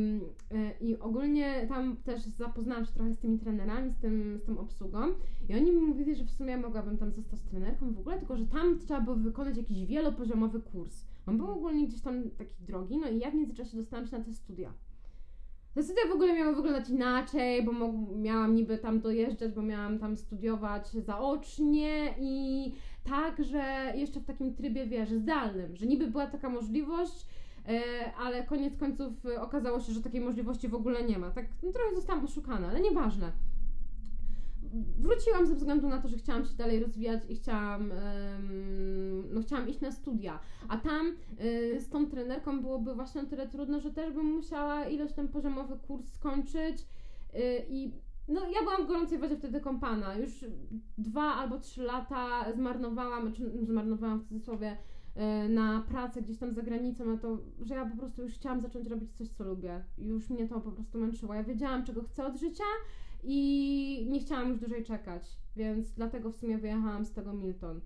y, i ogólnie tam też zapoznałam się trochę z tymi trenerami, z, tym, z tą obsługą i oni mi mówili, że w sumie mogłabym tam zostać trenerką w ogóle, tylko że tam trzeba było wykonać jakiś wielopoziomowy kurs. On był ogólnie gdzieś tam taki drogi, no i ja w międzyczasie dostałam się na te studia. Te studia w ogóle miały wyglądać inaczej, bo miałam niby tam dojeżdżać, bo miałam tam studiować zaocznie i tak, że jeszcze w takim trybie, wiesz, zdalnym, że niby była taka możliwość, e, ale koniec końców e, okazało się, że takiej możliwości w ogóle nie ma. Tak no, trochę zostałam oszukana, ale nieważne. Wróciłam ze względu na to, że chciałam się dalej rozwijać i chciałam, no, chciałam iść na studia. A tam y, z tą trenerką byłoby właśnie tyle trudno, że też bym musiała ileś tam poziomowy kurs skończyć i no ja byłam w gorącej wodzie wtedy kąpana. Już dwa albo trzy lata zmarnowałam, czy zmarnowałam w cudzysłowie y, na pracę gdzieś tam za granicą, na to, że ja po prostu już chciałam zacząć robić coś, co lubię. Już mnie to po prostu męczyło. Ja wiedziałam, czego chcę od życia i nie chciałam już dłużej czekać, więc dlatego w sumie wyjechałam z tego Milton.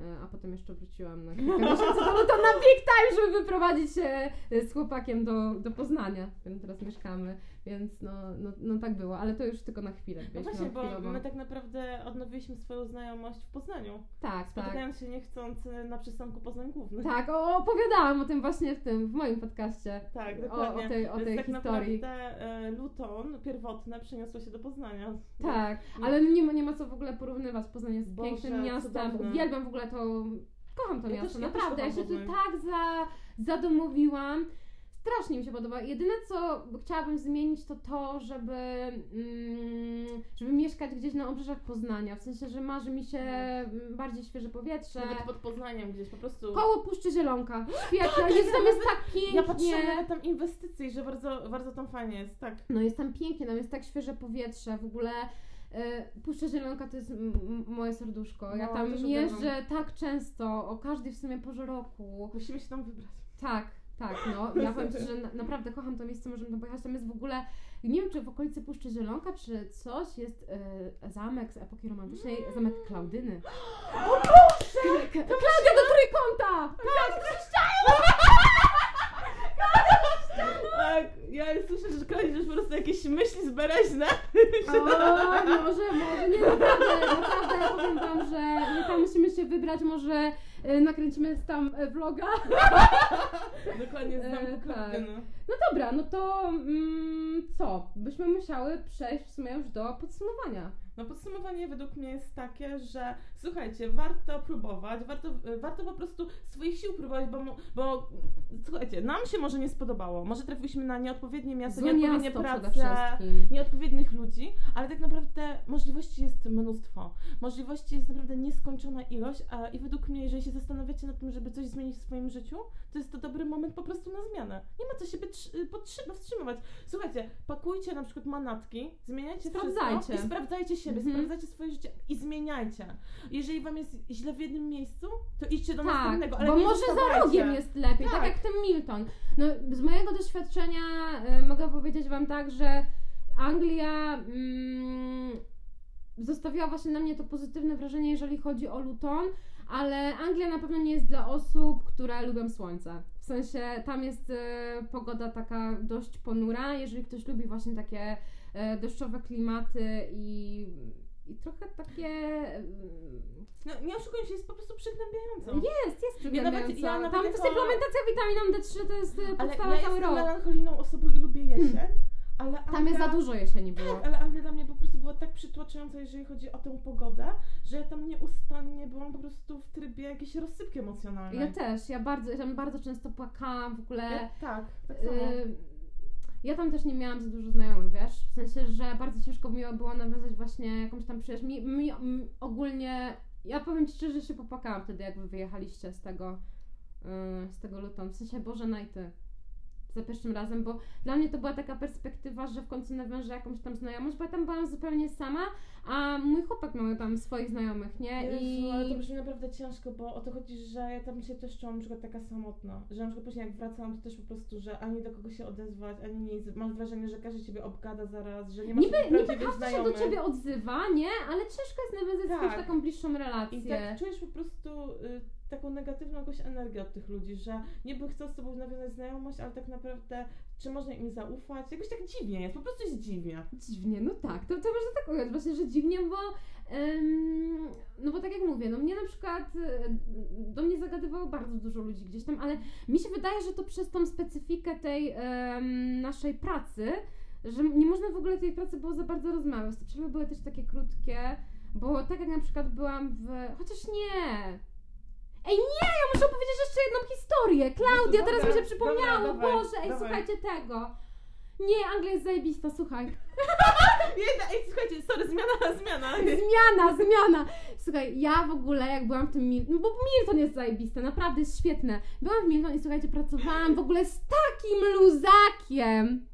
E, A potem jeszcze wróciłam na kilka miesięcy do Luton na big time, żeby wyprowadzić się e, z chłopakiem do, do Poznania, w którym teraz mieszkamy. Więc no, no, no tak było, ale to już tylko na chwilę. No właśnie, bo chwilowo. my tak naprawdę odnowiliśmy swoją znajomość w Poznaniu. Tak, tak. Spotykając się niechcący na przystanku Poznań Główny. Tak, o, opowiadałam o tym właśnie w tym, w moim podcaście. Tak, O- dokładnie. o tej- o Więc tej tak historii. naprawdę e, Luton pierwotne przeniosło się do Poznania. Tak, No. ale nie ma, nie ma co w ogóle porównywać. Poznań jest Boże, pięknym miastem. cudowne. Uwielbiam w ogóle to. Kocham to Ja miasto, też- ja naprawdę. Ja, kocham się tu tak za, zadomowiłam. Strasznie mi się podoba. Jedyne co chciałabym zmienić to to, żeby, mm, żeby mieszkać gdzieś na obrzeżach Poznania. W sensie, że marzy mi się bardziej świeże powietrze. Nawet pod Poznaniem gdzieś po prostu. Koło Puszczy Zielonka. Świetne. Tak, jest, tam jest tak pięknie. Ja patrzyłam nawet tam inwestycji, że bardzo, bardzo tam fajnie jest, tak. No jest tam pięknie, tam jest tak świeże powietrze, w ogóle E, Puszcza Zielonka to jest moje serduszko. Ja No, tam jeżdżę tak często, o każdej w sumie porze roku. Musimy się tam wybrać. Tak, tak, no. Ja powiem że na, naprawdę kocham to miejsce, możemy tam pojechać. Tam jest w ogóle, nie wiem czy w okolicy Puszczy Zielonka, czy coś, jest e, zamek z epoki romantycznej, zamek Klaudyny. O Boże! Klaudia do trójkąta! Tak, ja słyszę, że kręcisz po prostu jakieś myśli zbereźne. O, może, może, nie, naprawdę, naprawdę, ja powiem Wam, że my tam musimy się wybrać, może e, nakręcimy tam e, vloga. Dokładnie z E, zamku tak. Klaudyny. No dobra, no to mm, co? Byśmy musiały przejść w sumie już do podsumowania. No podsumowanie według mnie jest takie, że słuchajcie, warto próbować, warto, warto po prostu swoich sił próbować, bo, bo słuchajcie, nam się może nie spodobało, może trafiliśmy na nieodpowiednie miasto, Złe nieodpowiednie prace, nieodpowiednich ludzi, ale tak naprawdę możliwości jest mnóstwo. Możliwości jest naprawdę nieskończona ilość a, i według mnie, jeżeli się zastanawiacie nad tym, żeby coś zmienić w swoim życiu, to jest to dobry moment po prostu na zmianę. Nie ma co się bytrzy- podtrzy- powstrzymywać. Słuchajcie, pakujcie na przykład manatki, zmieniajcie Sprawdzajcie. i sprawdzajcie siebie, Mhm. sprawdzajcie swoje życie i zmieniajcie. Jeżeli wam jest źle w jednym miejscu, to idźcie do Tak, następnego, ale bo nie może za rogiem jest lepiej, tak. Tak. jak ten Milton. No, z mojego doświadczenia y, mogę powiedzieć Wam tak, że Anglia mm, zostawiła właśnie na mnie to pozytywne wrażenie, jeżeli chodzi o Luton, ale Anglia na pewno nie jest dla osób, które lubią słońce. W sensie tam jest y, pogoda taka dość ponura, jeżeli ktoś lubi właśnie takie y, deszczowe klimaty i, i trochę takie... y, No, nie oszukujmy się, jest po prostu przygnębiająco. jest, jest Ja nawet- przygnębiająca. ja nawet Tam jako- suplementacja witaminą D3 to jest y, Ale podstawa ja cały jestem rok. melancholijną osobą i lubię jesień, ale Tam jest za dużo jesieni było. Tak, ale Anglia dla mnie po prostu przytłaczająca, jeżeli chodzi o tę pogodę, że ja tam nieustannie byłam po prostu w trybie jakiejś rozsypki emocjonalnej. Ja też, ja bardzo, ja tam bardzo często płakałam w ogóle. Ja, tak, tak samo. Y, ja tam też nie miałam za dużo znajomych, wiesz? W sensie, że bardzo ciężko mi było nawiązać właśnie jakąś tam przyjaźń. Mi, mi, m, ogólnie, ja powiem Ci szczerze, że się popłakałam wtedy, jak Wy wyjechaliście z tego, y, z tego Luton. W sensie, Boże, no i Ty. Za pierwszym razem, bo dla mnie to była taka perspektywa, że w końcu nawiążę jakąś tam znajomość, bo ja tam byłam zupełnie sama, a mój chłopak miał tam swoich znajomych, nie? Jezu, ale to brzmi naprawdę ciężko, bo o to chodzi, że ja tam się też czułam na przykład taka samotna, że na przykład później jak wracałam, to też po prostu, że ani do kogo się odezwać, ani nic. Masz wrażenie, że każdy ciebie obgada zaraz, że nie masz Niby, niby każdy się znajomych. do ciebie odzywa, nie? Ale ciężko jest nawiązać z kimś Tak. taką bliższą relację. I tak czujesz po prostu y, taką negatywną jakąś energię od tych ludzi, że niby chcą z tobą nawiązać znajomość, ale tak naprawdę czy można im zaufać? Jakoś tak dziwnie jest, po prostu jest dziwnie. Dziwnie, no tak, to, to można tak ująć, właśnie, że dziwnie, bo em, no bo tak jak mówię, no mnie na przykład e, do mnie zagadywało bardzo dużo ludzi gdzieś tam, ale mi się wydaje, że to przez tą specyfikę tej em, naszej pracy, że nie można w ogóle tej pracy było za bardzo rozmawiać. Te przerwy były też takie krótkie, bo tak jak na przykład byłam w... chociaż nie! Ej, nie! Ja muszę opowiedzieć jeszcze jedną historię! Klaudia, Dobra, teraz mi się przypomniało! dawaj, Boże, ej, dawaj. słuchajcie tego! Nie, Anglia jest zajebista, słuchaj. Jedna, ej, słuchajcie, sorry, zmiana, zmiana. Zmiana, zmiana! Słuchaj, ja w ogóle jak byłam w tym Milton, no bo Milton jest zajebiste, naprawdę jest świetne. Byłam w Milton i słuchajcie, pracowałam w ogóle z takim luzakiem.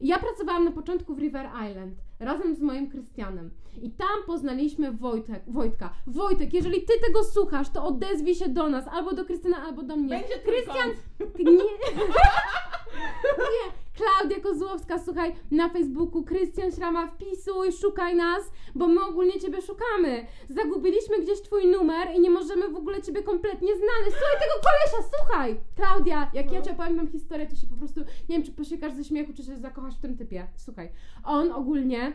Ja pracowałam na początku w River Island razem z moim Krystianem. I tam poznaliśmy Wojtek, Wojtka. Wojtek, jeżeli ty tego słuchasz, to odezwij się do nas, albo do Krystyna, albo do mnie. Będzie Krystian, nie. nie. Klaudia Kozłowska, słuchaj, na Facebooku Krystian Śrama, wpisuj, szukaj nas, bo my ogólnie Ciebie szukamy. Zagubiliśmy gdzieś Twój numer i nie możemy w ogóle Ciebie kompletnie znaleźć. Słuchaj tego kolesia, słuchaj! Klaudia, jak ja No. Ci opowiem tą historię, to się po prostu, nie wiem, czy posiekasz ze śmiechu, czy się zakochasz w tym typie. Słuchaj, on ogólnie...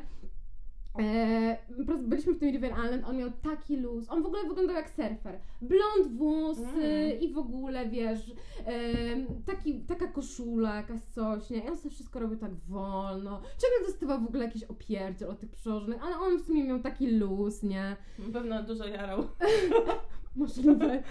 E, prostu byliśmy w tym River Island, on miał taki luz, on w ogóle wyglądał jak surfer. Blond włosy Mm. i w ogóle, wiesz, em, taki, taka koszula, jakaś coś, nie? I on sobie wszystko robił tak wolno. Ciągle dostawał w ogóle jakiś opierdziel od tych przełożonych, ale on w sumie miał taki luz, nie? Na pewno dużo jarał. Możliwe.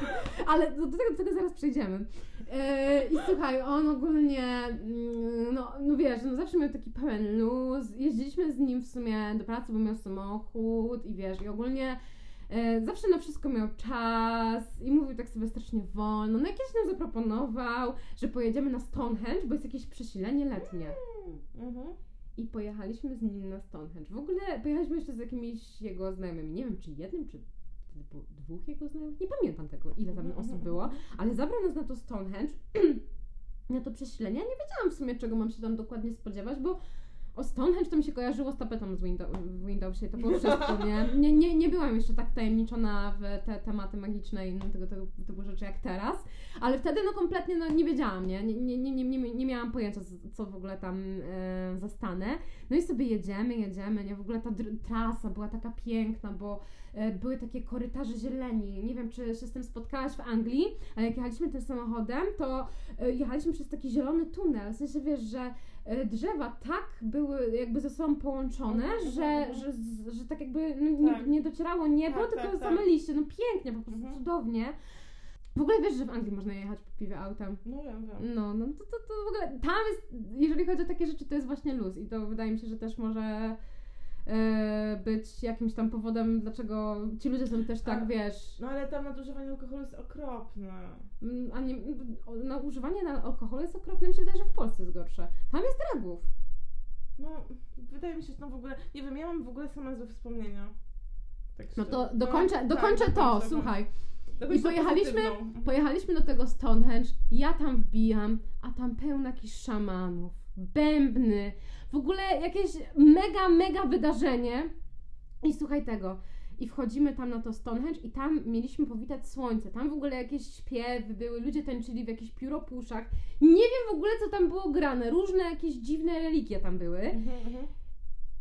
Ale do, do, tego, do tego zaraz przejdziemy. E, I słuchaj, on ogólnie, mm, no, no wiesz, no zawsze miał taki pełen luz. Jeździliśmy z nim w sumie do pracy, bo miał samochód i wiesz, i ogólnie e, zawsze na wszystko miał czas i mówił tak sobie strasznie wolno. No jakieś nam zaproponował, że pojedziemy na Stonehenge, bo jest jakieś przesilenie letnie. Mhm. i pojechaliśmy z nim na Stonehenge. W ogóle pojechaliśmy jeszcze z jakimiś jego znajomymi. Nie wiem, czy jednym, czy dwóch jego znajomych. Nie pamiętam tego, ile tam Mhm, osób mhm, było, mhm. ale zabrał nas na to Stonehenge. na to prześlenie. Ja nie wiedziałam w sumie, czego mam się tam dokładnie spodziewać, bo o Stonehenge to mi się kojarzyło z tapetą z Windows, w Windowsie, to było wszystko, nie? Nie, nie? nie byłam jeszcze tak wtajemniczona w te tematy magiczne i tego, tego typu rzeczy jak teraz, ale wtedy no kompletnie no, nie wiedziałam, nie? Nie, nie, nie, nie, nie, miałam pojęcia, co w ogóle tam e, zastanę. No i sobie jedziemy, jedziemy, nie? W ogóle ta trasa była taka piękna, bo e, były takie korytarze zieleni. Nie wiem, czy się z tym spotkałaś w Anglii, ale jak jechaliśmy tym samochodem, to e, jechaliśmy przez taki zielony tunel. W sensie wiesz, że drzewa tak były jakby ze sobą połączone, Mhm, że, że, że tak jakby no, nie, Tak. nie docierało niebo, Tak, tylko tak, tak. same liście. No pięknie, po prostu Mhm. cudownie. W ogóle wiesz, że w Anglii można jechać po piwie autem. No wiem, wiem. No, no to, to, to w ogóle tam jest, jeżeli chodzi o takie rzeczy, to jest właśnie luz i to wydaje mi się, że też może e, być jakimś tam powodem, dlaczego ci ludzie są też tak, A- wiesz, No ale tam nadużywanie alkoholu jest okropne. mm, a nie, no, używanie na alkoholu jest okropne, mi się wydaje, że w Polsce jest gorsze. Tam jest dragów. No, wydaje mi się, że tam w ogóle, nie wiem, ja mam w ogóle same złe wspomnienia. Tak No to dokończę, tak, dokończę to, dokończę, słuchaj. I pojechaliśmy-. Pojechaliśmy do tego Stonehenge, ja tam wbijam, a tam pełno jakichś szamanów, bębny, w ogóle jakieś mega, mega wydarzenie. I słuchaj tego. I wchodzimy tam na to Stonehenge i tam mieliśmy powitać słońce. Tam w ogóle jakieś śpiewy były, ludzie tańczyli w jakichś pióropuszach. Nie wiem w ogóle, co tam było grane. Różne jakieś dziwne religie tam były. Mhm, mhm.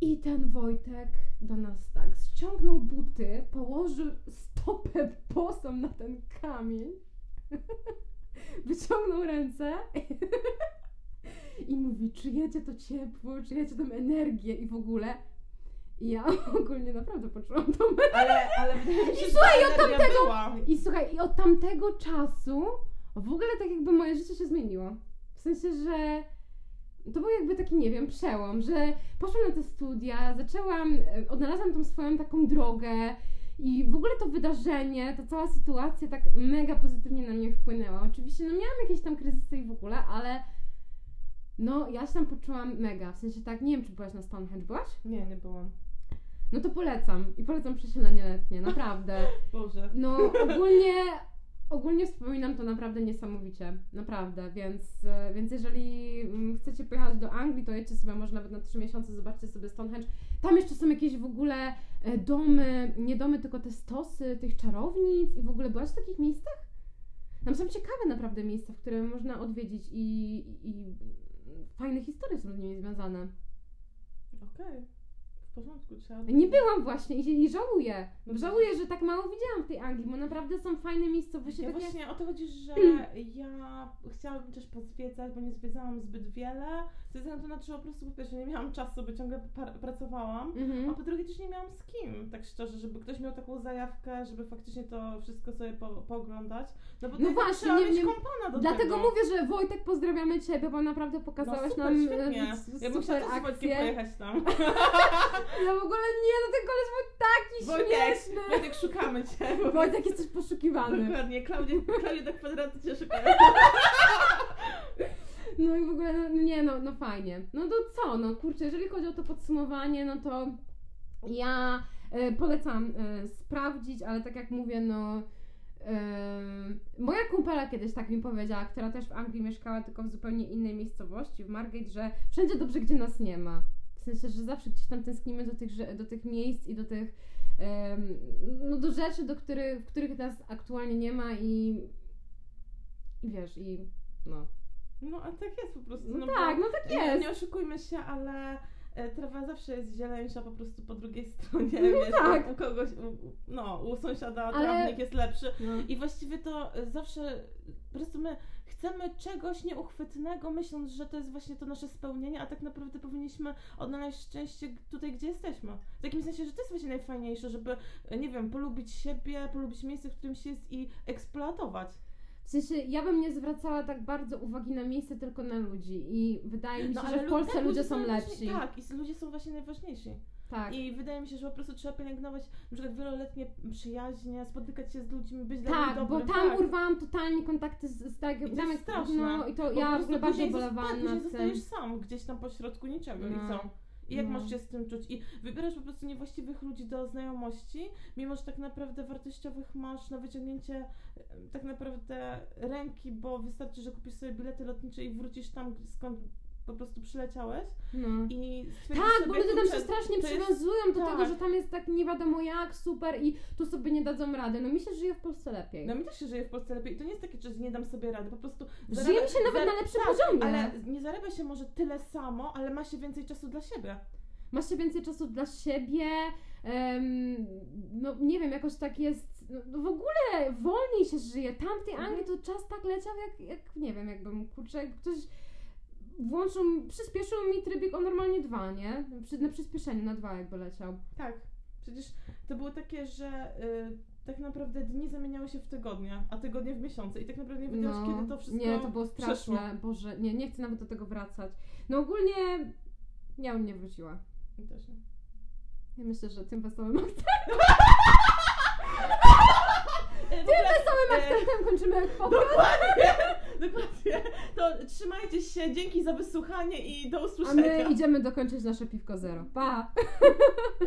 I ten Wojtek do nas tak ściągnął buty, położył stopę bosą na ten kamień, wyciągnął ręce i mówi, czujecie to ciepło, czujecie tą energię i w ogóle. I ja ogólnie naprawdę poczułam tą Ale, ale się, że słuchaj, od tamtego- była. I słuchaj, i od tamtego czasu w ogóle tak jakby moje życie się zmieniło. W sensie, że to był jakby taki, nie wiem, przełom, że poszłam na te studia, zaczęłam, e, odnalazłam tą swoją taką drogę i w ogóle to wydarzenie, ta cała sytuacja tak mega pozytywnie na mnie wpłynęła. Oczywiście, no miałam jakieś tam kryzysy i w ogóle, ale no ja się tam poczułam mega. W sensie tak, nie wiem, czy byłaś na Stonehenge, byłaś? Nie, nie byłam. No to polecam i polecam przesilenie letnie, naprawdę. Boże. No ogólnie, ogólnie wspominam to naprawdę niesamowicie, naprawdę, więc, więc jeżeli mm, chcecie pojechać do Anglii, to jedźcie sobie może nawet na 3 miesiące, zobaczcie sobie Stonehenge. Tam jeszcze są jakieś w ogóle e, domy, nie domy, tylko te stosy tych czarownic i w ogóle byłaś w takich miejscach? Tam są ciekawe naprawdę miejsca, w które można odwiedzić i, i fajne historie są z nimi związane. Okej. W porządku, trzeba... Nie byłam właśnie i, i żałuję. No Żałuję, że tak mało widziałam w tej Anglii, bo naprawdę są fajne miejscowości. Ja takie... właśnie o to chodzi, że ja chciałabym też pozwiedzać, bo nie zwiedzałam zbyt wiele, ze względu na to, że po prostu po pierwsze nie miałam czasu, bo ciągle pracowałam, a Mhm. po drugie też nie miałam z kim, tak szczerze, żeby ktoś miał taką zajawkę, żeby faktycznie to wszystko sobie po- pooglądać. No bo No to właśnie, trzeba nie- mieć nie- kompana do Dlatego tego. mówię, że Wojtek, pozdrawiamy Ciebie, bo naprawdę no pokazałeś super, nam świetnie. e, s- Ja bym chciała super też z Wojtkiem pojechać tam. Ja w ogóle nie, no ten koleś był taki Wojtek, śmieszny. Wojtek, szukamy Cię. bo- Wojtek jesteś poszukiwany. Dokładnie, Klaudia, Klaudia do kwadratu Cię szuka. No i w ogóle, no, no nie, no, no fajnie. No to co, no kurczę, jeżeli chodzi o to podsumowanie, no to ja e, polecam e, sprawdzić, ale tak jak mówię, no e, moja kumpela kiedyś tak mi powiedziała, która też w Anglii mieszkała, tylko w zupełnie innej miejscowości, w Margate, że wszędzie dobrze, gdzie nas nie ma. Sensie, że zawsze gdzieś tam tęsknimy do tych, do tych miejsc i do tych, no do rzeczy, do których, w których nas aktualnie nie ma i, i wiesz, i no. No, a tak jest po prostu. No, bo- tak, no tak Nie, jest. nie oszukujmy się, ale e, trawa zawsze jest zieleńsza po prostu po drugiej stronie. No wiesz, tak. u, kogoś, u, no, u sąsiada Ale- trawnik jest lepszy. No. I właściwie to zawsze po prostu my chcemy czegoś nieuchwytnego, myśląc, że to jest właśnie to nasze spełnienie, a tak naprawdę powinniśmy odnaleźć szczęście tutaj, gdzie jesteśmy. W takim sensie, że to jest właśnie najfajniejsze, żeby, nie wiem, polubić siebie, polubić miejsce, w którym się jest i eksploatować. W sensie, ja bym nie zwracała tak bardzo uwagi na miejsce, tylko na ludzi. I wydaje mi się, że w Polsce tak, ludzie są najważniej- lepsi. Tak, i ludzie są właśnie najważniejsi. Tak. I wydaje mi się, że po prostu trzeba pielęgnować na przykład wieloletnie przyjaźnie, spotykać się z ludźmi, być dla Tak, nich bo dobrym. tam tak. urwałam totalnie kontakty z, z tak, I to tam jest straszne. No i to Bo ja w prostu ogóle bardzo bolewałam tak, zostajesz sam, gdzieś tam pośrodku niczego No. i co? I jak No. masz się z tym czuć? I wybierasz po prostu niewłaściwych ludzi do znajomości, mimo że tak naprawdę wartościowych masz na wyciągnięcie tak naprawdę ręki, bo wystarczy, że kupisz sobie bilety lotnicze i wrócisz tam, skąd po prostu przyleciałeś No. i Tak, bo ludzie tam się strasznie to jest- przywiązują do tak. tego, że tam jest tak nie wiadomo jak, super i tu sobie nie dadzą rady. No mi się żyje w Polsce lepiej. No mi też się żyje w Polsce lepiej i to nie jest takie, że nie dam sobie rady, po prostu Żyje mi się nawet na lepszym poziomie. ale nie zarabia się może tyle samo, ale ma się więcej czasu dla siebie. Masz się więcej czasu dla siebie, em, no nie wiem, jakoś tak jest, no, no w ogóle wolniej się żyje. Tam w tej Mhm. Anglii to czas tak leciał jak, jak nie wiem, jakbym, kurczę, jak ktoś włączył, przyspieszył mi trybik o normalnie dwa, nie? Przy, na przyspieszeniu na dwa jakby leciał. Tak. Przecież to było takie, że y, tak naprawdę dni zamieniały się w tygodnie, a tygodnie w miesiące i tak naprawdę nie wiedziałaś, kiedy to wszystko No, Nie, to było straszne, przeszło. Boże, nie, nie chcę nawet do tego wracać. No ogólnie ja bym nie wróciła. I też nie. Ja myślę, że tym wesołym akcentem, E, ogóle, wesołym e, akcentem kończymy podcast. Dokładnie, dokładnie. To trzymajcie się, dzięki za wysłuchanie i do A usłyszenia. my idziemy dokończyć nasze piwko zero. Pa!